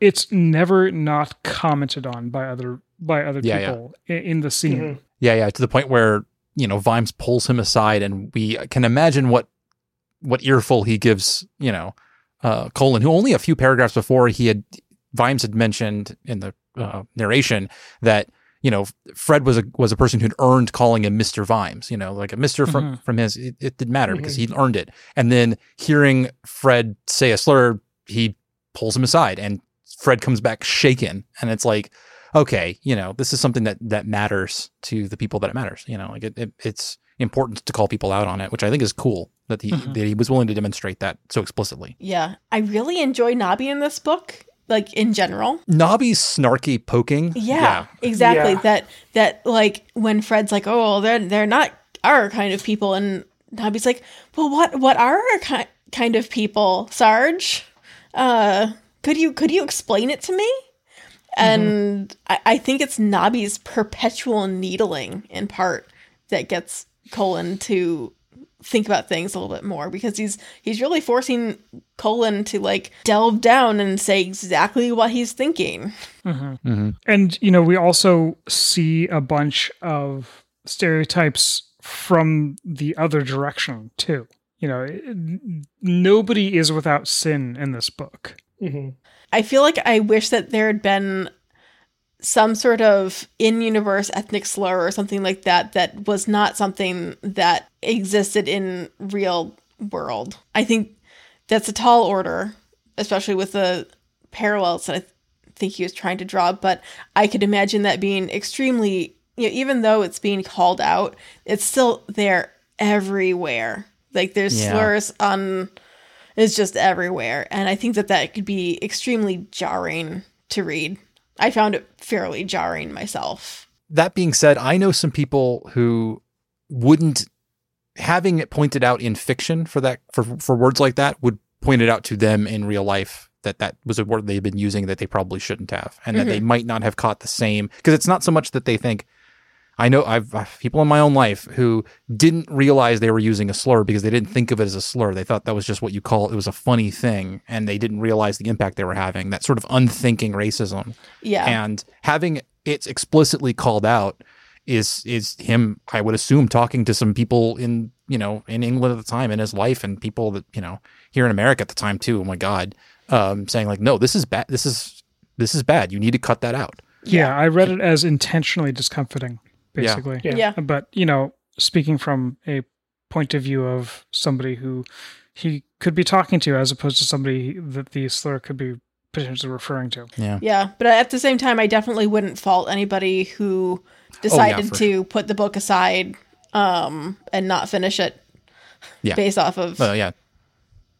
it's never not commented on by other by other Yeah, yeah. people i in the scene. Mhm. Yeah, yeah, to the point where you know Vimes pulls him aside, and we can imagine what what earful he gives. You know, uh, Colon, who only a few paragraphs before he had Vimes had mentioned in the uh, narration that you know Fred was a was a person who'd earned calling him Mister Vimes. You know, like a Mister from from his it, it didn't matter because he'd earned it. And then hearing Fred say a slur, he pulls him aside, and Fred comes back shaken, and it's like okay, you know, this is something that that matters to the people that it matters. You know, like it, it it's important to call people out on it, which I think is cool that he Mhm. that he was willing to demonstrate that so explicitly. Yeah, I really enjoy Nobby in this book, like in general. Nobby's snarky poking, Yeah, exactly. Yeah. That that like when Fred's like, "Oh, they're they're not our kind of people," and Nobby's like, "Well, what what are our ki- kind of people, Sarge? Uh, could you could you explain it to me?" And I, I think it's Nobby's perpetual needling in part that gets Colon to think about things a little bit more because he's he's really forcing Colon to like delve down and say exactly what he's thinking. hmm And you know, we also see a bunch of stereotypes from the other direction too. You know, nobody is without sin in this book. Mhm. I feel like I wish that there had been some sort of in-universe ethnic slur or something like that that was not something that existed in real world. I think that's a tall order, especially with the parallels that I th- think he was trying to draw, but I could imagine that being extremely you know, even though it's being called out, it's still there everywhere. Like there's Yeah. slurs on it's just everywhere and i think that that could be extremely jarring to read i found it fairly jarring myself. That being said, I know some people who wouldn't having it pointed out in fiction for that for for words like that would point it out to them in real life that that was a word they've been using that they probably shouldn't have and that they mm-hmm. might not have caught the same because it's not so much that they think I know I've, I've people in my own life who didn't realize they were using a slur because they didn't think of it as a slur. They thought that was just what you call it was a funny thing and they didn't realize the impact they were having. That sort of unthinking racism yeah and having it explicitly called out is is him i would assume talking to some people in you know in england at the time in his life and people that you know here in america at the time too oh my god um saying like no this is bad this is this is bad you need to cut that out Yeah, I read it as intentionally discomforting, Yeah. Basically. Yeah. yeah But you know, speaking from a point of view of somebody who he could be talking to, as opposed to somebody that the slur could be potentially referring to. yeah yeah but at the same time i definitely wouldn't fault anybody who decided for to put the book aside um and not finish it Yeah. based off of uh, yeah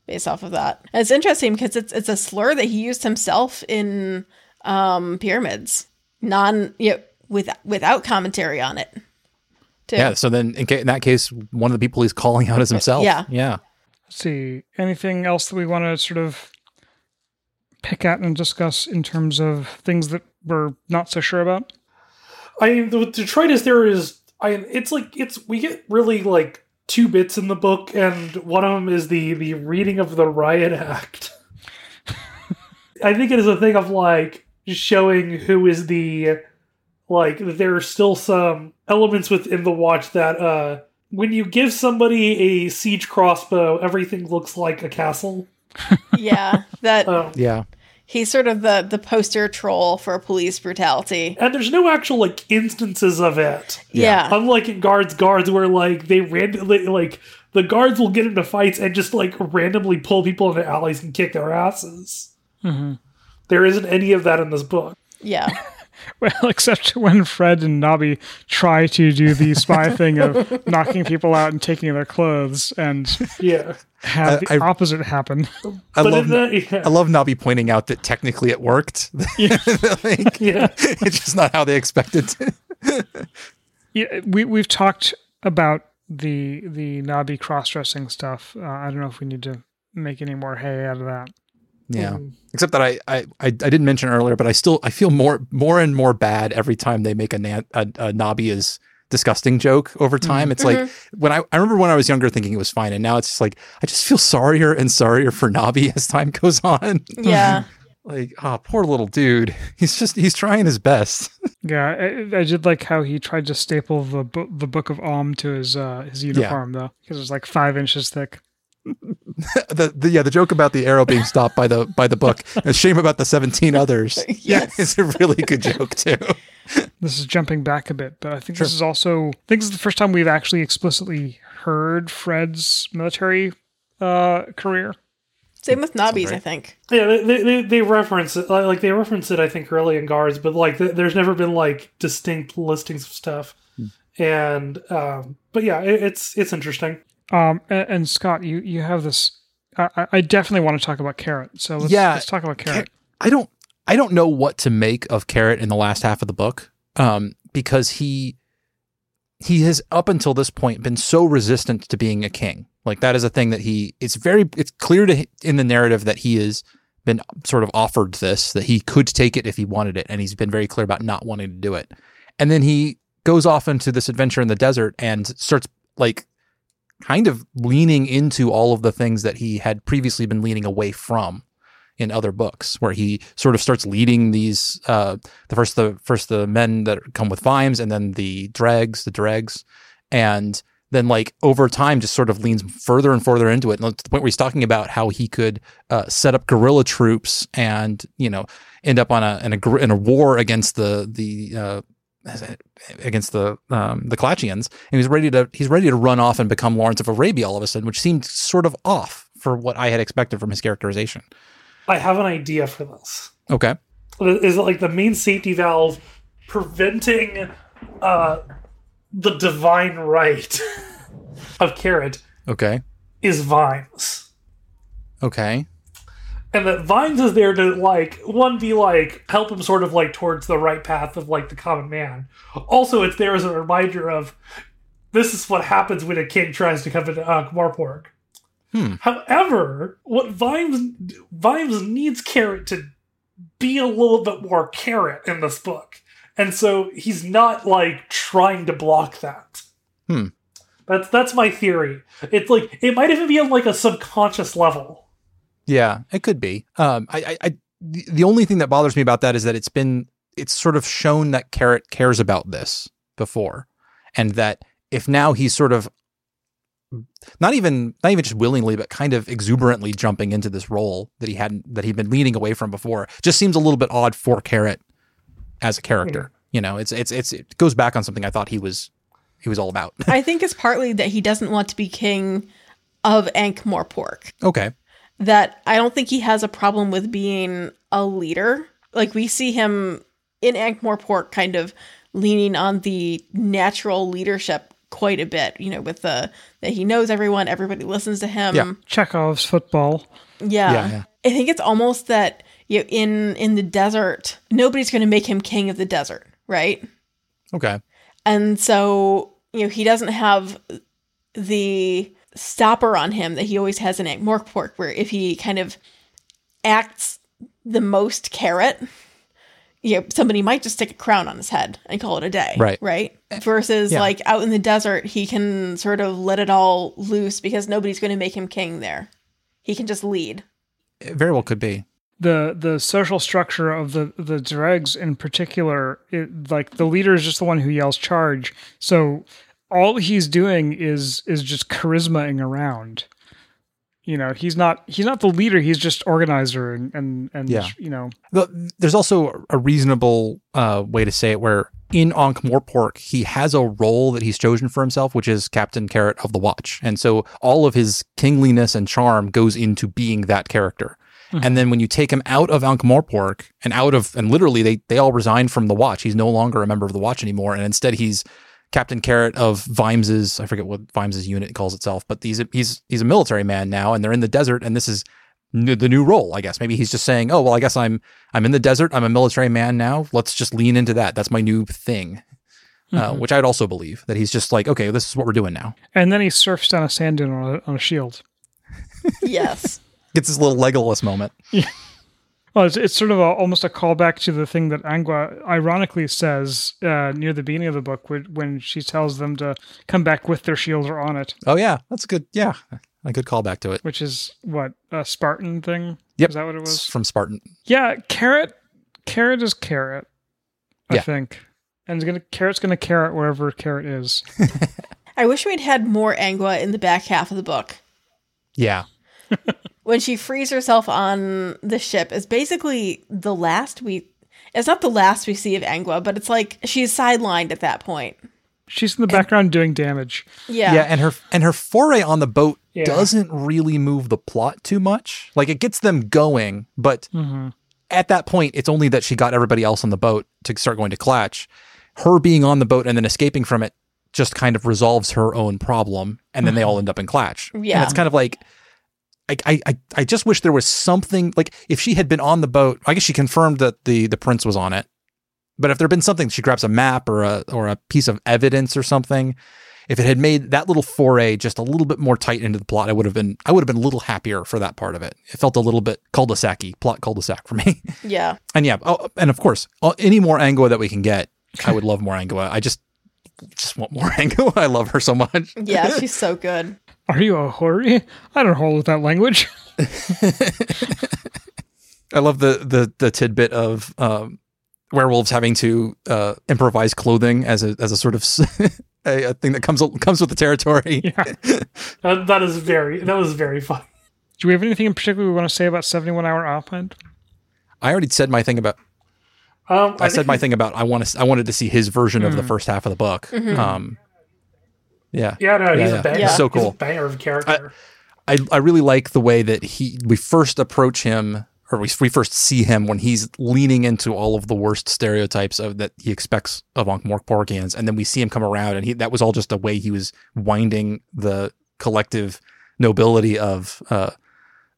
based off of that and it's interesting because it's it's a slur that he used himself in um pyramids non you know, with without commentary on it too. yeah so then in, ca- in that case one of the people he's calling out is himself Yeah. yeah Let's see, anything else that we want to sort of pick at and discuss in terms of things that we're not so sure about? I mean, the detritus there is. I it's like it's we get really like two bits in the book, and one of them is the the reading of the riot act. I think it is a thing of like showing who is the like there are still some elements within the watch that uh when you give somebody a siege crossbow, everything looks like a castle. Yeah, that Um, Yeah. he's sort of the the poster troll for police brutality. and there's no actual like instances of it. Yeah. Unlike in guards, guards where like they randomly like the guards will get into fights and just like randomly pull people into alleys and kick their asses. Mm-hmm. There isn't any of that in this book. Yeah. Well, except when Fred and Nobby try to do the spy thing of knocking people out and taking their clothes and Yeah, have the I- I- opposite happen. I but love in that, yeah, I love Nobby pointing out that technically it worked. Like, yeah. it's just not how they expected to. Yeah, we we've talked about the the Nobby cross dressing stuff. Uh, I don't know if we need to make any more hay out of that. Yeah. Except that I, I I I didn't mention earlier, but I still I feel more more and more bad every time they make a nan, a, a Nobby is disgusting joke over mm-hmm. time. It's like mm-hmm. when I I remember when I was younger thinking it was fine, and now it's just like I just feel sorrier and sorrier for Nobby as time goes on. Yeah. like, oh, poor little dude. He's just he's trying his best. Yeah, I, I did like how he tried to staple the bo- the Book of Om to his uh, his uniform though, because it was like five inches thick. The, the yeah the joke about the arrow being stopped by the by the book. And a shame about the seventeen others. Yes. it's a really good joke too. This is jumping back a bit, but I think this is also I think this is the first time we've actually explicitly heard Fred's military uh, career. Same with Nobby's, right. I think. Yeah, they, they, they- they reference it like like, they reference it. I think early in guards, but like th- there's never been like distinct listings of stuff. And um, but yeah, it, it's it's interesting. Um, and, and Scott, you you have this. I, I- definitely want to talk about Carrot. So let's, Yeah, let's talk about Carrot. I don't I don't know what to make of Carrot in the last half of the book. Um, because he he has up until this point been so resistant to being a king. Like that is a thing that he it's very it's clear to in the narrative that he has been sort of offered this that he could take it if he wanted it and he's been very clear about not wanting to do it. And then he goes off into this adventure in the desert and starts like kind of leaning into all of the things that he had previously been leaning away from in other books where he sort of starts leading these uh the first the first the men that come with Vimes and then the dregs the dregs. And then like over time just sort of leans further and further into it and to the point where he's talking about how he could uh, set up guerrilla troops and you know end up on a in a in a war against the the uh against the um, the Klatchians, and he's ready to he's ready to run off and become Lawrence of Arabia all of a sudden, which seemed sort of off for what I had expected from his characterization. I have an idea for this. Okay, Is it like the main safety valve preventing uh, the divine right of Carrot okay, is Vimes. okay, and that Vimes is there to like one be like help him sort of like towards the right path of like the common man. Also, it's there as a reminder of this is what happens when a king tries to come into uh, Morpork. Hmm. However, what Vimes Vimes needs Carrot to be a little bit more carrot in this book, and so he's not like trying to block that. Hmm. That's that's my theory. It's like it might even be on like a subconscious level. Yeah, it could be. Um, I, I, I the, only thing that bothers me about that is that it's been it's sort of shown that Carrot cares about this before, and that if now he's sort of not even not even just willingly, but kind of exuberantly jumping into this role that he hadn't that he'd been leaning away from before, just seems a little bit odd for Carrot as a character. You know, it's it's it's it goes back on something I thought he was he was all about. I think it's partly that he doesn't want to be king of Ankh Morpork. okay, That I don't think he has a problem with being a leader. Like we see him in Ankh Morpork kind of leaning on the natural leadership quite a bit, you know, with the that he knows everyone, everybody listens to him. Yeah. Chekhov's football. Yeah. Yeah, yeah. I think it's almost that you know, in in the desert, nobody's going to make him king of the desert, right? okay, And so, you know, he doesn't have the stopper on him that he always has in Morpork, where if he kind of acts the most carrot, you know, somebody might just stick a crown on his head and call it a day. Right. Right. Versus Yeah. like out in the desert, he can sort of let it all loose because nobody's going to make him king there. He can just lead. it very well could be. the the social structure of the the dregs in particular it, like the leader is just the one who yells charge so all he's doing is is just charismaing around you know he's not he's not the leader he's just organizer and and, and Yeah. you know There's also a reasonable uh, way to say it where in Ankh Morpork, he has a role that he's chosen for himself, which is Captain Carrot of the Watch. And so all of his kingliness and charm goes into being that character. And then when you take him out of Ankh Morpork and out of, and literally they, they all resign from the Watch. He's no longer a member of the Watch anymore. And instead he's Captain Carrot of Vimes's, I forget what Vimes's unit calls itself, but he's a, he's, he's a military man now and they're in the desert. And this is n- the new role, I guess. Maybe he's just saying, "Oh, well, I guess I'm I'm in the desert. I'm a military man now. Let's just lean into that. That's my new thing." Uh, which I'd also believe that he's just like, "Okay, this is what we're doing now." and then he surfs down a sand dune on a, on a shield Yes. Gets his little Legolas moment. well it's, it's sort of a, almost a callback to the thing that angua ironically says uh, near the beginning of the book when, when she tells them to come back with their shields or on it Oh yeah, that's a good. Yeah, a good callback to it. which is what a spartan thing Yep, is that what it It's was from Spartan. Yeah, carrot. Carrot is carrot. I Yeah. think, and it's gonna carrot's gonna carrot wherever carrot is. I wish we'd had more Angua in the back half of the book. Yeah, When she frees herself on the ship is basically the last we it's not the last we see of Angua, but it's like she's sidelined at that point. She's in the background doing damage. Yeah. yeah, and her and her foray on the boat Yeah. doesn't really move the plot too much. Like it gets them going, but Mm-hmm. at that point, it's only that she got everybody else on the boat to start going to Klatch. Her being on the boat and then escaping from it just kind of resolves her own problem, and then they all end up in Klatch. Yeah. and it's kind of like. I, I, I- just wish there was something like if she had been on the boat. I guess she confirmed that the the prince was on it, but if there had been something, she grabs a map or a or a piece of evidence or something. If it had made that little foray just a little bit more tight into the plot, I would have been I would have been a little happier for that part of it. It felt a little bit cul-de-sac plot cul-de-sac for me. Yeah. And yeah, oh, and of course, uh, any more Angua that we can get, I would love more Angua. I just just want more Angua. I love her so much. Yeah, she's so good. Are you a hori? I don't hold with that language. I love the the the tidbit of um, werewolves having to uh, improvise clothing as a as a sort of a thing that comes comes with the territory. Yeah. That, that is very that was very fun. Do we have anything in particular we want to say about seventy-one hour Oppland? I already said my thing about Um, I, said my thing about I want to I wanted to see his version of the first half of the book. Um, yeah, Yeah, no, he's yeah. a banger. Yeah. So He's cool. a banger of character. I, I really like the way that he we first approach him or we, we first see him when he's leaning into all of the worst stereotypes of that he expects of Ankh-Morporkians and then we see him come around and he that was all just a way he was winding the collective nobility of uh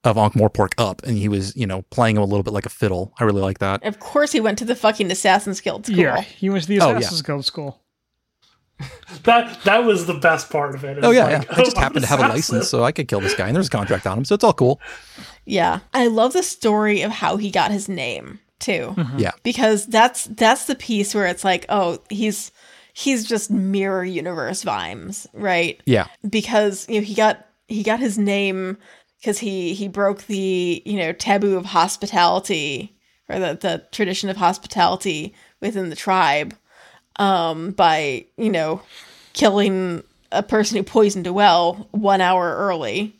of Ankh-Morpork up and he was you know playing him a little bit like a fiddle I really like that Of course he went to the fucking Assassin's Guild school. Yeah, he went to the Oh, yeah. Assassin's Guild school. that that was the best part of it. oh yeah, like, yeah. I just oh, happen to have a license so I could kill this guy and there's a contract on him so it's all cool Yeah. I love the story of how he got his name too. Mm-hmm. yeah Because that's that's the piece where it's like, oh, he's he's just mirror universe vibes, right? yeah Because you know, he got he got his name because he he broke the, you know, taboo of hospitality or the, the tradition of hospitality within the tribe um by, you know, killing a person who poisoned a well one hour early.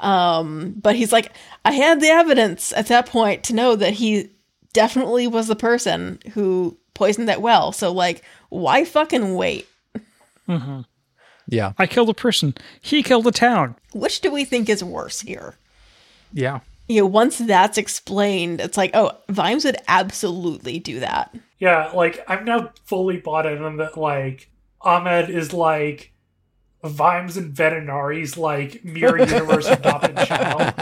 Um, but he's like, I had the evidence at that point to know that he definitely was the person who poisoned that well. So like, why fucking wait? Mm-hmm. yeah I killed a person. He killed a town. Which do we think is worse here? yeah You know, once that's explained, it's like, oh, Vimes would absolutely do that. Yeah, like I'm now fully bought in on that like Ahmed is like Vimes and Vetinari's like mirror universe adopted child.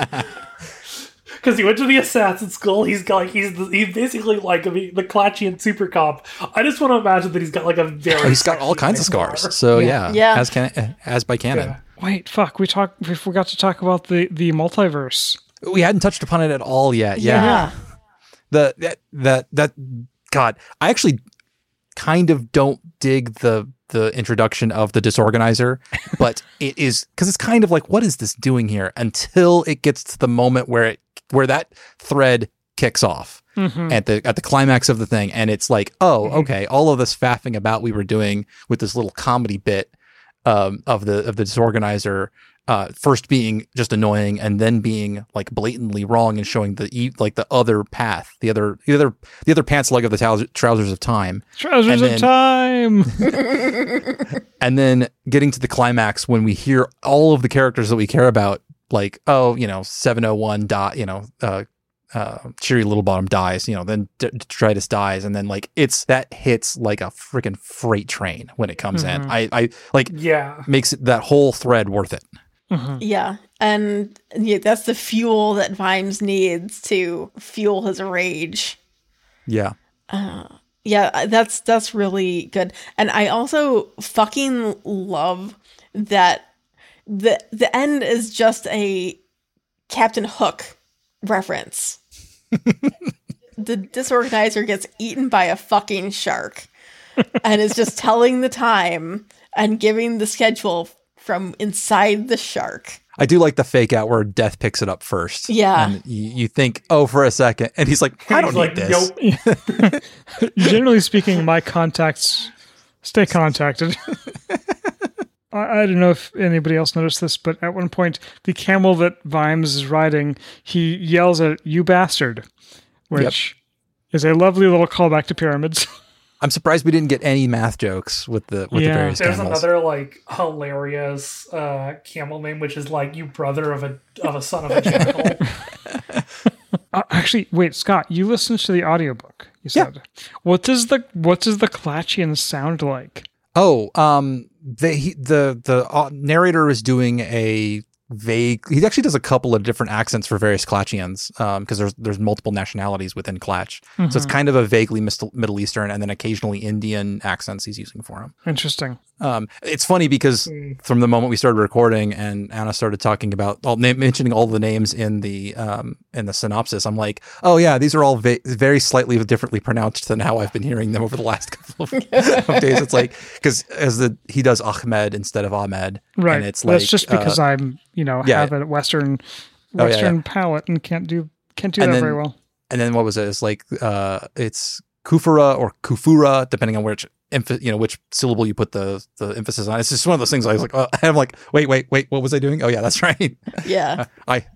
Because he went to the assassin school, he's got like he's the, he's basically like the, the Klatchian super cop. I just want to imagine that he's got like a very Oh, he's got all kinds of scar. scars so yeah Yeah. as can as by canon Yeah. Wait, fuck. We talked. We forgot to talk about the the multiverse. We hadn't touched upon it at all yet. Yeah. The that that that God, I actually kind of don't dig the the introduction of the disorganizer, but it is because it's kind of like what is this doing here until it gets to the moment where it where that thread kicks off at the at the climax of the thing, and it's like, oh, okay, all of this faffing about we were doing with this little comedy bit um, of the of the disorganizer. Uh, first being just annoying, and then being like blatantly wrong and showing the e- like the other path, the other the other the other pants leg of the trous- trousers of time, Trousers And of then- time. and then getting to the climax when we hear all of the characters that we care about, like oh, you know, seven oh one dot, you know, uh, uh, Cheery Little Bottom dies, you know, then D- Detritus dies, and then like it's that hits like a freaking freight train when it comes in. I, I like Yeah. makes it, that whole thread worth it. Mm-hmm. Yeah. And yeah, that's the fuel that Vimes needs to fuel his rage. Yeah, uh, Yeah, that's that's really good. And I also fucking love that the the end is just a Captain Hook reference. the disorganizer gets eaten by a fucking shark and is just telling the time and giving the schedule from inside the shark. I do like the fake out where Death picks it up first. Yeah. and you, you think, oh, for a second, and he's like, I don't He's need this. Nope. Generally speaking, my contacts stay contacted. I, I don't know if anybody else noticed this, but at one point, the camel that Vimes is riding, he yells at "You bastard," which is a lovely little callback to pyramids. I'm surprised we didn't get any math jokes with the with Yeah. the various There's camels. another like hilarious uh, camel name, which is like you brother of a of a son of a jackal. Uh, actually, wait, Scott, you listened to the audiobook. You Yeah. said, "What does the what does the Klatchian sound like?" Oh, um, they, he, the the uh, narrator is doing a vague. He actually does a couple of different accents for various Klatchians, um, because there's there's multiple nationalities within Klatch, so it's kind of a vaguely Middle Eastern and then occasionally Indian accents he's using for him. Interesting. Um, it's funny because from the moment we started recording and Anna started talking about all mentioning all the names in the um, in the synopsis, I'm like, oh yeah, these are all va- very slightly differently pronounced than how I've been hearing them over the last couple of, of days. It's like because as the he does Ahmed instead of Ahmed, Right. And it's like That's just because uh, I'm, you know, yeah. have a Western Oh, yeah, Western palate and can't do can't do And that then- very well. and then what was it? It's like uh, it's Khufurah or Khufurah, depending on which you know which syllable you put the the emphasis on. It's just one of those things. I was like, uh, I'm like, wait, wait, wait, what was I doing? Oh yeah, that's right. Yeah. I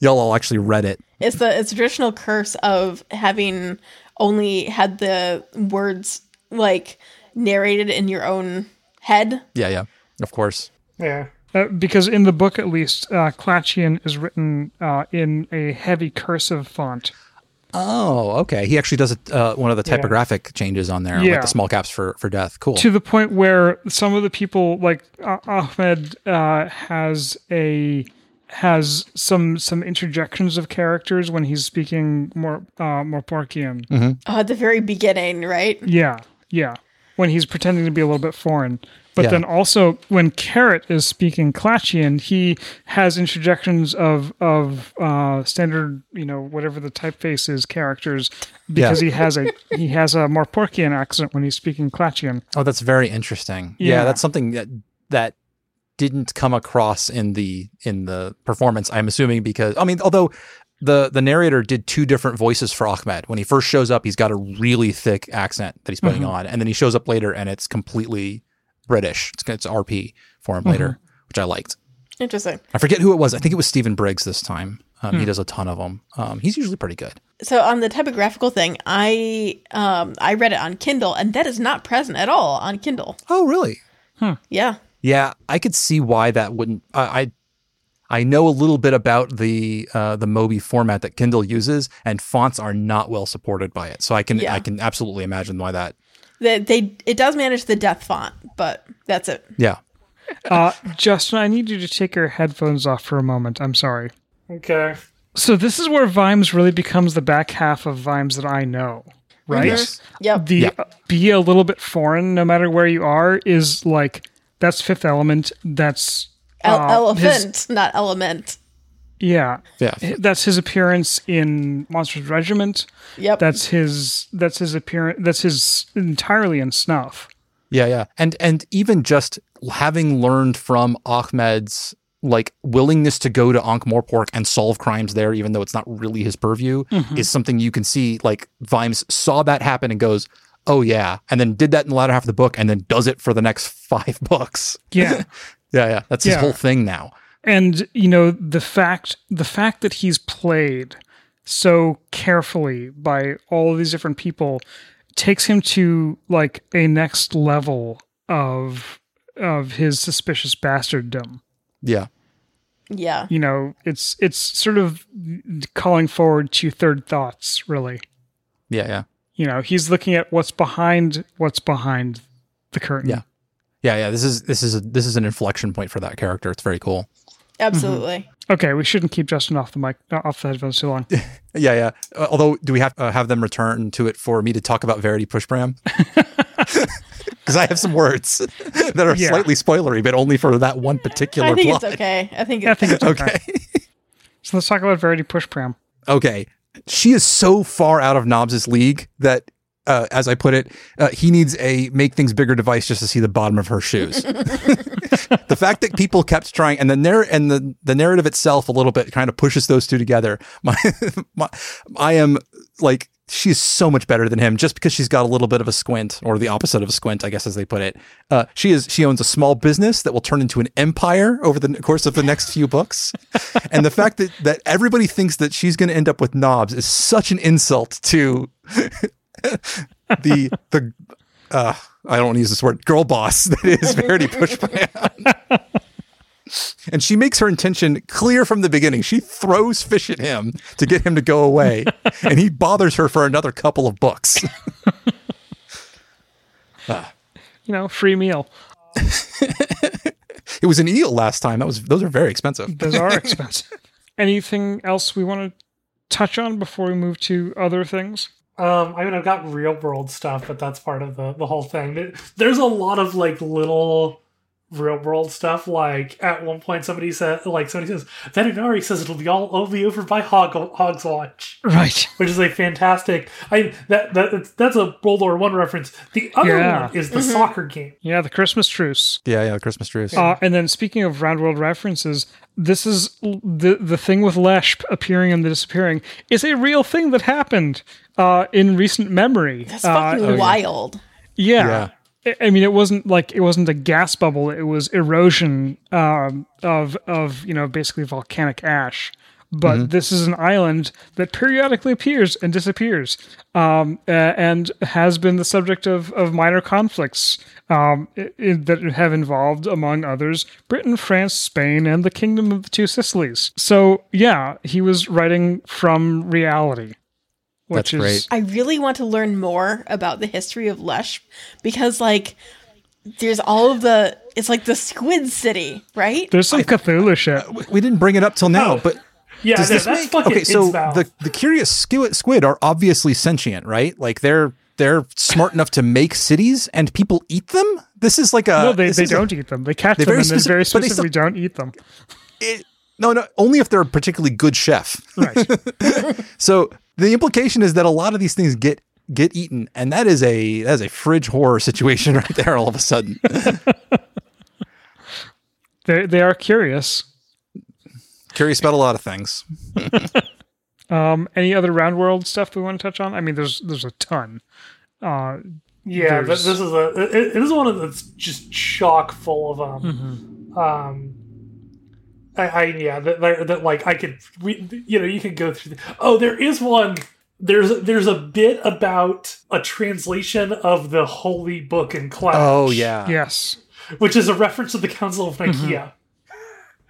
y'all all actually read it. It's the it's a traditional curse of having only had the words like narrated in your own head. Yeah, yeah, of course. yeah. Uh, because in the book, at least, uh, Klatchian is written uh, in a heavy cursive font. Oh, okay. He actually does it, uh, one of the Yeah. typographic changes on there, like the small caps for for death. Cool. to the point where some of the people like uh, Ahmed uh, has a has some some interjections of characters when he's speaking more uh, Morporkian. Mm-hmm. Oh, at the very beginning, right? Yeah, yeah. When he's pretending to be a little bit foreign. But Yeah. then also when Carrot is speaking Klatchian, he has interjections of of uh, standard, you know, whatever the typeface is characters because he has a he has a Morporkian accent when he's speaking Klatchian. oh, that's very interesting. Yeah. Yeah. that's something that that didn't come across in the in the performance. I'm assuming because I mean, although the the narrator did two different voices for Ahmed. When he first shows up, he's got a really thick accent that he's putting on, and then he shows up later and it's completely British. It's, it's RP for him later, which I liked. Interesting. I forget who it was. I think it was Stephen Briggs this time. Um, He does a ton of them. Um, he's usually pretty good. So on the typographical thing, I um I read it on Kindle and that is not present at all on Kindle. Oh, really? Yeah. Yeah, I could see why that wouldn't. I I, I know a little bit about the uh, the Mobi format that Kindle uses, and fonts are not well supported by it. So I can Yeah. I can absolutely imagine why that. They, they it does manage the death font, but that's it. Yeah. Uh, Justin, I need you to take your headphones off for a moment. I'm sorry. Okay. So this is where Vimes really becomes the back half of Vimes that I know, right? Yes. Yep. The Yeah. uh, be a little bit foreign, no matter where you are, is like that's Fifth Element. That's El- uh, his- not element. Yeah, Yeah. that's his appearance in Monstrous Regiment. Yep. That's his. That's his appearance. That's his entirely in Snuff. Yeah, yeah. And and even just having learned from Ahmed's like willingness to go to Ankh Morpork and solve crimes there, even though it's not really his purview, Mhm. is something you can see. Like Vimes saw that happen and goes, "Oh yeah," and then did that in the latter half of the book, and then does it for the next five books. Yeah. Yeah, yeah, that's his whole thing now. And you know the fact the fact that he's played so carefully by all of these different people takes him to like a next level of of his suspicious bastarddom Yeah, Yeah. you know it's it's sort of calling forward to third thoughts really yeah, yeah, you know he's looking at what's behind what's behind the curtain Yeah. yeah, yeah. This is this is a, this is an inflection point for that character. It's very cool. Absolutely. okay we shouldn't keep justin off the mic uh, off the headphones too long Yeah, yeah. Uh, although, do we have uh, have them return to it for me to talk about Verity Pushpram? Because I have some words that are Yeah. slightly spoilery, but only for that one particular I think plot. it's okay. I think i it's think it's okay, Okay. so let's talk about verity push pram okay. She is so far out of Nobbs' league that, uh, as I put it, uh, he needs a make things bigger device just to see the bottom of her shoes. the fact that people kept trying, and the narr- and the, the narrative itself a little bit kind of pushes those two together. My, my, I am like she's so much better than him just because she's got a little bit of a squint, or the opposite of a squint, I guess, as they put it. Uh, she is she owns a small business that will turn into an empire over the course of the next few books, and the fact that that everybody thinks that she's going to end up with Nobbs is such an insult to the the. Uh, I don't want to use this word, girl boss that is Verity Pushpram. and she makes her intention clear from the beginning. She throws fish at him to get him to go away, and he bothers her for another couple of books. you know free meal it was an eel last time. That was those are very expensive. Those are expensive. Anything else we want to touch on before we move to other things? Um, I mean, I've got real world stuff, but that's part of the the whole thing. There's a lot of like little real world stuff. Like at one point, somebody said, like somebody says, Vetinari says it'll be all only over by Hog Hogswatch, Right. which is a fantastic. I that that that's- that's a World War One reference. The other Yeah. one is the soccer game. Yeah, the Christmas truce. Yeah, yeah, the Christmas truce. Uh, and then speaking of round world references, this is the the thing with Leshp appearing and the disappearing is a real thing that happened uh, in recent memory. That's Uh, fucking wild. Yeah. Yeah. I- I mean, it wasn't like it wasn't a gas bubble. It was erosion um, of of you know basically volcanic ash. But this is an island that periodically appears and disappears, um, a- and has been the subject of, of minor conflicts um, i- i- that have involved, among others, Britain, France, Spain, and the Kingdom of the Two Sicilies. So, yeah, he was writing from reality, which That's is great. I really want to learn more about the history of Leshp because, like, there's all of the. It's like the Squid City, right? there's some Cthulhu shit. We- we didn't bring it up till now, Oh. but Yeah, does no, this that's make fucking okay? So Innsmouth. the the curious squid, squid are obviously sentient, right? Like they're they're smart enough to make cities, and people eat them. This is like a No, they, they don't eat them. They catch them very and then specific- very but they specifically don't eat them. it- no, no, only if they're a particularly good chef. Right. So the implication is that a lot of these things get get eaten, and that is a that is a fridge horror situation right there. All of a sudden, they they are curious. curious about a lot of things. Um, any other round world stuff we want to touch on? I mean, there's there's a ton. Uh, Yeah, this is a it, it is one that's just chock full of um Mm-hmm. um I, I yeah that, that that, like I could we you know you could go through the, oh there is one there's there's a bit about a translation of the holy book in Klatch Oh yeah, yes. which is a reference to the Council of Nicaea. Mm-hmm.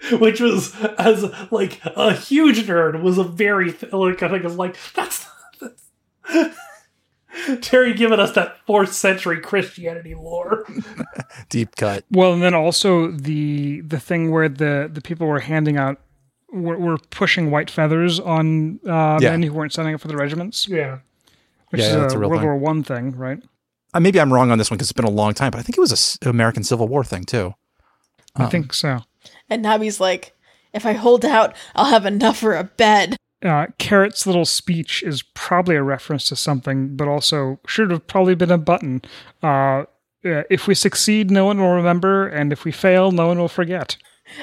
Which was as like a huge nerd was a very like I think was like that's, that's Terry giving us that fourth century Christianity lore. deep cut. Well, and then also the the thing where the the people were handing out were, were pushing white feathers on uh, Yeah. men who weren't signing up for the regiments, Yeah. which Yeah, is that's a, a real World thing. War One thing, right? Uh, maybe I'm wrong on this one because it's been a long time, but I think it was a s- American Civil War thing too. I think so. And Nobby's like, if I hold out, I'll have enough for a bed. Uh, Carrot's little speech is probably a reference to something, but also should have probably been a button. Uh, uh, if we succeed, no one will remember, and if we fail, no one will forget.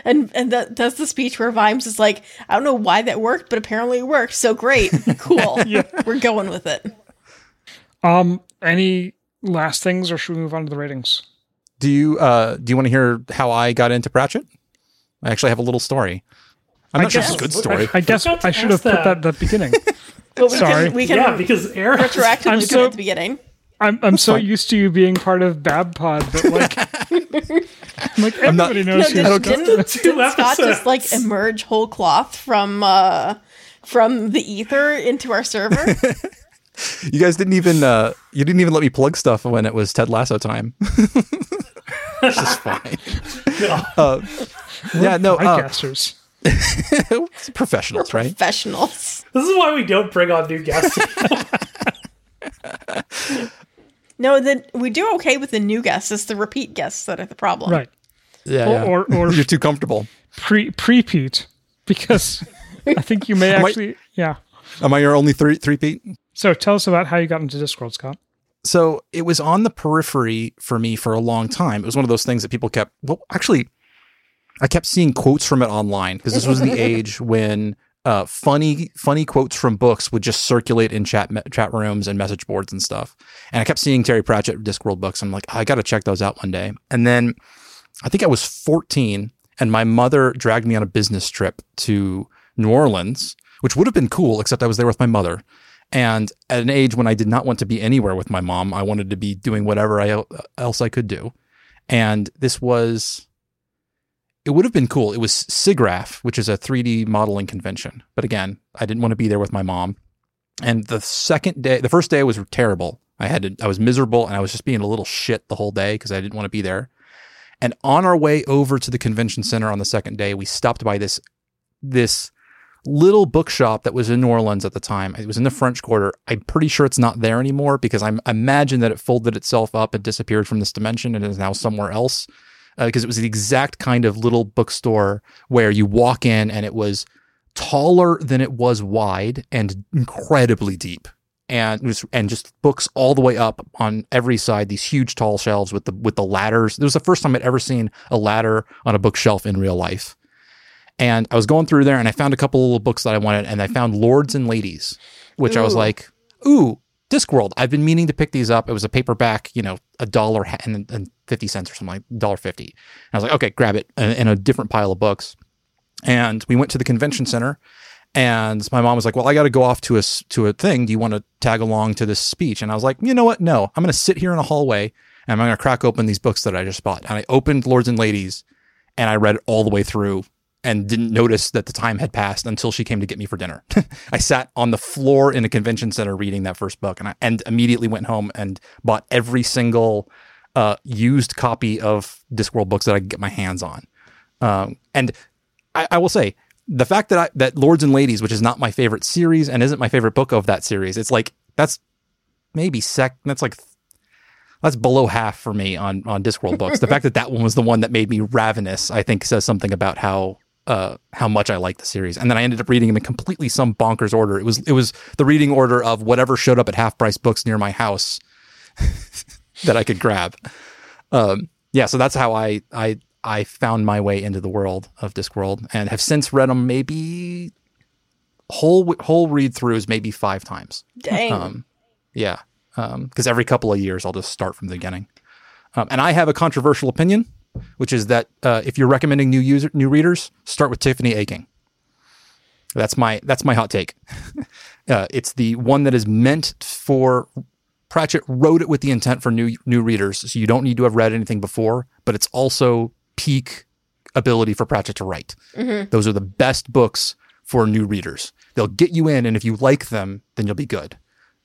And and that that's the speech where Vimes is like, I don't know why that worked, but apparently it worked. So great, cool. We're going with it. Um, any last things, or should we move on to the ratings? Do you uh do you want to hear how I got into Pratchett? I actually have a little story. I'm I not sure it's guess- a good story. I guess I should have ask put that at the beginning. But we Sorry. can we can yeah, because Aaron. retroactively I'm so- at the beginning. I'm I'm so fine. used to you being part of BabPod that like, I'm like not- everybody No, knows did, didn't, didn't Scott just like emerge whole cloth from uh from the ether into our server? You guys didn't even uh you didn't even let me plug stuff when it was Ted Lasso time. It's is fine. Uh, yeah, no, uh, Podcasters. professionals, right? Professionals. This is why we don't bring on new guests. No, then we do okay with the new guests. It's the repeat guests that are the problem. right. Yeah, Or- yeah. or- or- you're too comfortable. Pre pre Pete because I think you may I- actually yeah. Am I your only three three Pete? So tell us about how you got into Discworld, Scott. so it was on the periphery for me for a long time. It was one of those things that people kept. Well, actually, I kept seeing quotes from it online because this was the age when uh, funny funny quotes from books would just circulate in chat me- chat rooms and message boards and stuff. And I kept seeing Terry Pratchett Discworld books. I'm like, I got to check those out one day. And then I think I was 14, and my mother dragged me on a business trip to New Orleans, which would have been cool, except I was there with my mother. And at an age when I did not want to be anywhere with my mom, I wanted to be doing whatever I, else I could do. And this was, it would have been cool. It was SIGGRAPH, which is a 3D modeling convention. But again, I didn't want to be there with my mom. And the second day, the first day was terrible. I had to, I was miserable and I was just being a little shit the whole day because I didn't want to be there. And on our way over to the convention center on the second day, we stopped by this, this little bookshop that was in New Orleans at the time. It was in the French Quarter. I'm pretty sure it's not there anymore because I imagine that it folded itself up and disappeared from this dimension and is now somewhere else. Uh, because it was the exact kind of little bookstore where you walk in and it was taller than it was wide and incredibly deep. And was, and just books all the way up on every side. These huge tall shelves with the with the ladders. It was the first time I'd ever seen a ladder on a bookshelf in real life. And I was going through there and I found a couple of little books that I wanted and I found Lords and Ladies, which I was like, ooh, Discworld. I've been meaning to pick these up. It was a paperback, you know, a dollar and, and 50 cents or something like dollar 50. And I was like, okay, grab it in in a different pile of books. And we went to the convention center and my mom was like, well, I got to go off to a, to a thing. Do you want to tag along to this speech? And I was like, you know what? No, I'm going to sit here in a hallway and I'm going to crack open these books that I just bought. And I opened Lords and Ladies and I read it all the way through and didn't notice that the time had passed until she came to get me for dinner. I sat on the floor in a convention center reading that first book and I and immediately went home and bought every single uh, used copy of Discworld books that I could get my hands on. Um, and I, I will say the fact that I, that Lords and Ladies, which is not my favorite series and isn't my favorite book of that series, it's like that's maybe sec. That's like that's below half for me on on Discworld books. the fact that that one was the one that made me ravenous, I think, says something about how uh, how much I like the series. And then I ended up reading them in completely some bonkers order. It was it was the reading order of whatever showed up at half price books near my house that I could grab. Um, yeah, so that's how I I I found my way into the world of Discworld, and have since read them maybe whole whole read throughs maybe five times. Dang. Um, yeah, because every couple of years I'll just start from the beginning. Um, and I have a controversial opinion, which is that uh, if you're recommending new user new readers, start with Tiffany Aching. That's my that's my hot take. uh, it's the one that is meant for Pratchett wrote it with the intent for new new readers, so you don't need to have read anything before. But it's also peak ability for Pratchett to write. Those are the best books for new readers. They'll get you in, and if you like them, then you'll be good.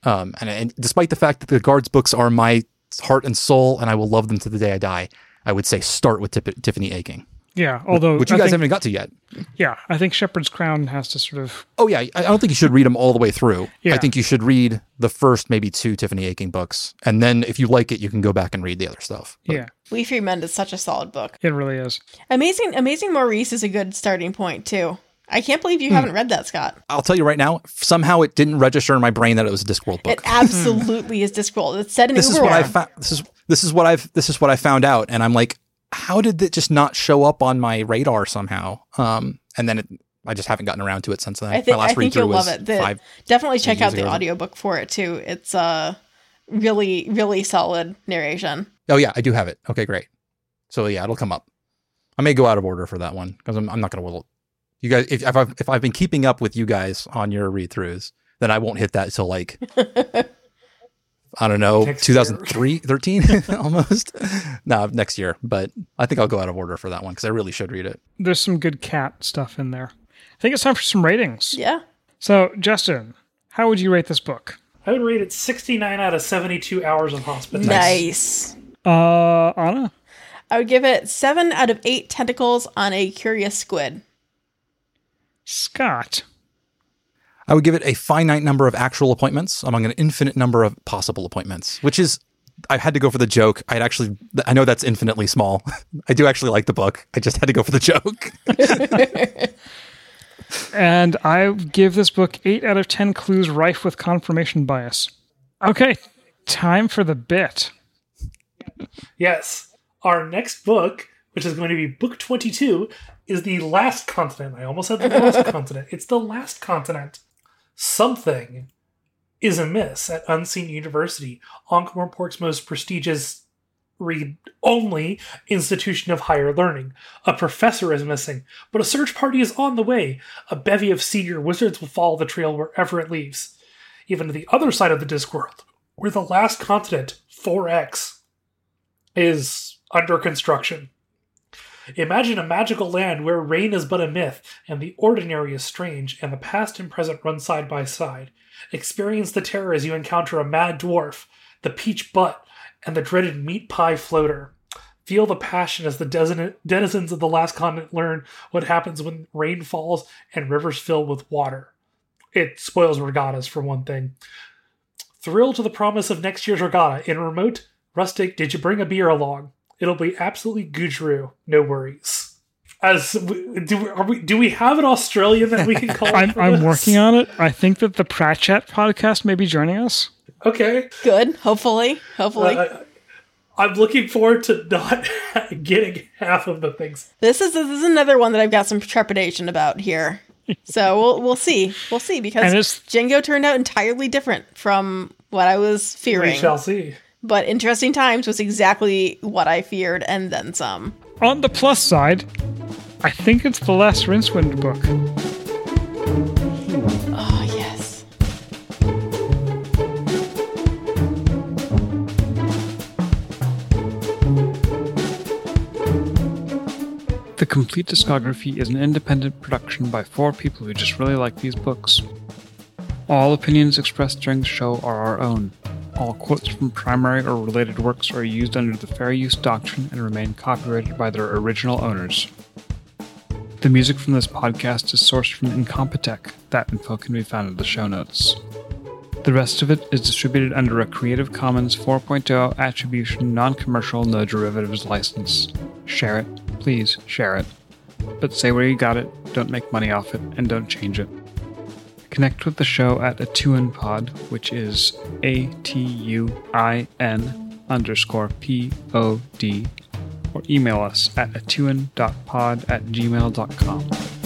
Um, and, and despite the fact that the guards books are my heart and soul, and I will love them to the day I die, I would say start with Tip- Tiffany Aching, Yeah, although which you I guys think, haven't got to yet. yeah, I think Shepherd's Crown has to sort of Oh yeah, I I don't think you should read them all the way through. Yeah. I think you should read the first maybe two Tiffany Aching books, and then if you like it, you can go back and read the other stuff. But yeah, Wee Free Men is such a solid book. it really is. Amazing Amazing Maurice is a good starting point too. I can't believe Hmm. you haven't read that, Scott. I'll tell you right now, somehow it didn't register in my brain that it was a Discworld book. It absolutely is Discworld. It's set in this is what I found. This is this is what I've this is what I found out, and I'm like, how did it just not show up on my radar somehow? Um, and then it, I just haven't gotten around to it since then. I think my last I think you'll love was it. The- five. definitely check out the audiobook for it too. It's uh really really solid narration. Oh yeah, I do have it. Okay, great. So yeah, it'll come up. I may go out of order for that one because I'm, I'm not going to. You guys, if, if I've if I've been keeping up with you guys on your read throughs, then I won't hit that till like I don't know, Next 2003, 13 almost. no, next year. But I think I'll go out of order for that one because I really should read it. There's some good cat stuff in there. I think it's time for some ratings. Yeah. So, Justin, how would you rate this book? I would rate it 69 out of 72 hours of hospital. Nice. Uh, Anna? I would give it seven out of eight tentacles on a curious squid. Scott? I would give it a finite number of actual appointments among an infinite number of possible appointments, which is I had to go for the joke. I'd actually I know that's infinitely small. I do actually like the book. I just had to go for the joke. And I give this book 8 out of 10 clues rife with confirmation bias. Okay, time for the bit. Yes. Our next book, which is going to be book 22, is The Last Continent. I almost said The Last Continent. It's The Last Continent. Something is amiss at Unseen University, Ankh-Morpork's most prestigious read only institution of higher learning. A professor is missing, but a search party is on the way. A bevy of senior wizards will follow the trail wherever it leaves. Even to the other side of the Discworld, where the last continent, 4X, is under construction. Imagine a magical land where rain is but a myth, and the ordinary is strange, and the past and present run side by side. Experience the terror as you encounter a mad dwarf, the peach butt, and the dreaded meat pie floater. Feel the passion as the denizens of the last continent learn what happens when rain falls and rivers fill with water. It spoils regattas, for one thing. Thrill to the promise of next year's regatta in remote, rustic, did you bring a beer along? It'll be absolutely goodrew, no worries. As do we, are we do we have an Australian that we can call? I'm, I'm working on it. I think that the Pratchett podcast may be joining us. Okay, Good. Hopefully. Hopefully. Uh, I'm looking forward to not getting half of the things. this is this is another one that I've got some trepidation about here. So we'll we'll see. We'll see because And Jingo turned out entirely different from what I was fearing. We fearing. shall see. But interesting times was exactly what I feared and then some. On the plus side, I think it's the last Rincewind book. Oh yes. The Compleat Discography is an independent production by four people who just really like these books. All opinions expressed during the show are our own. All quotes from primary or related works are used under the fair use doctrine and remain copyrighted by their original owners. The music from this podcast is sourced from Incompetech. That info can be found in the show notes. The rest of it is distributed under a Creative Commons 4.0 attribution, non commercial, no derivatives license. Share it, please share it. But say where you got it, don't make money off it, and don't change it. Connect with the show at AtuinPod, which is A T U I N underscore P O D, or email us at atuin.pod at gmail.com.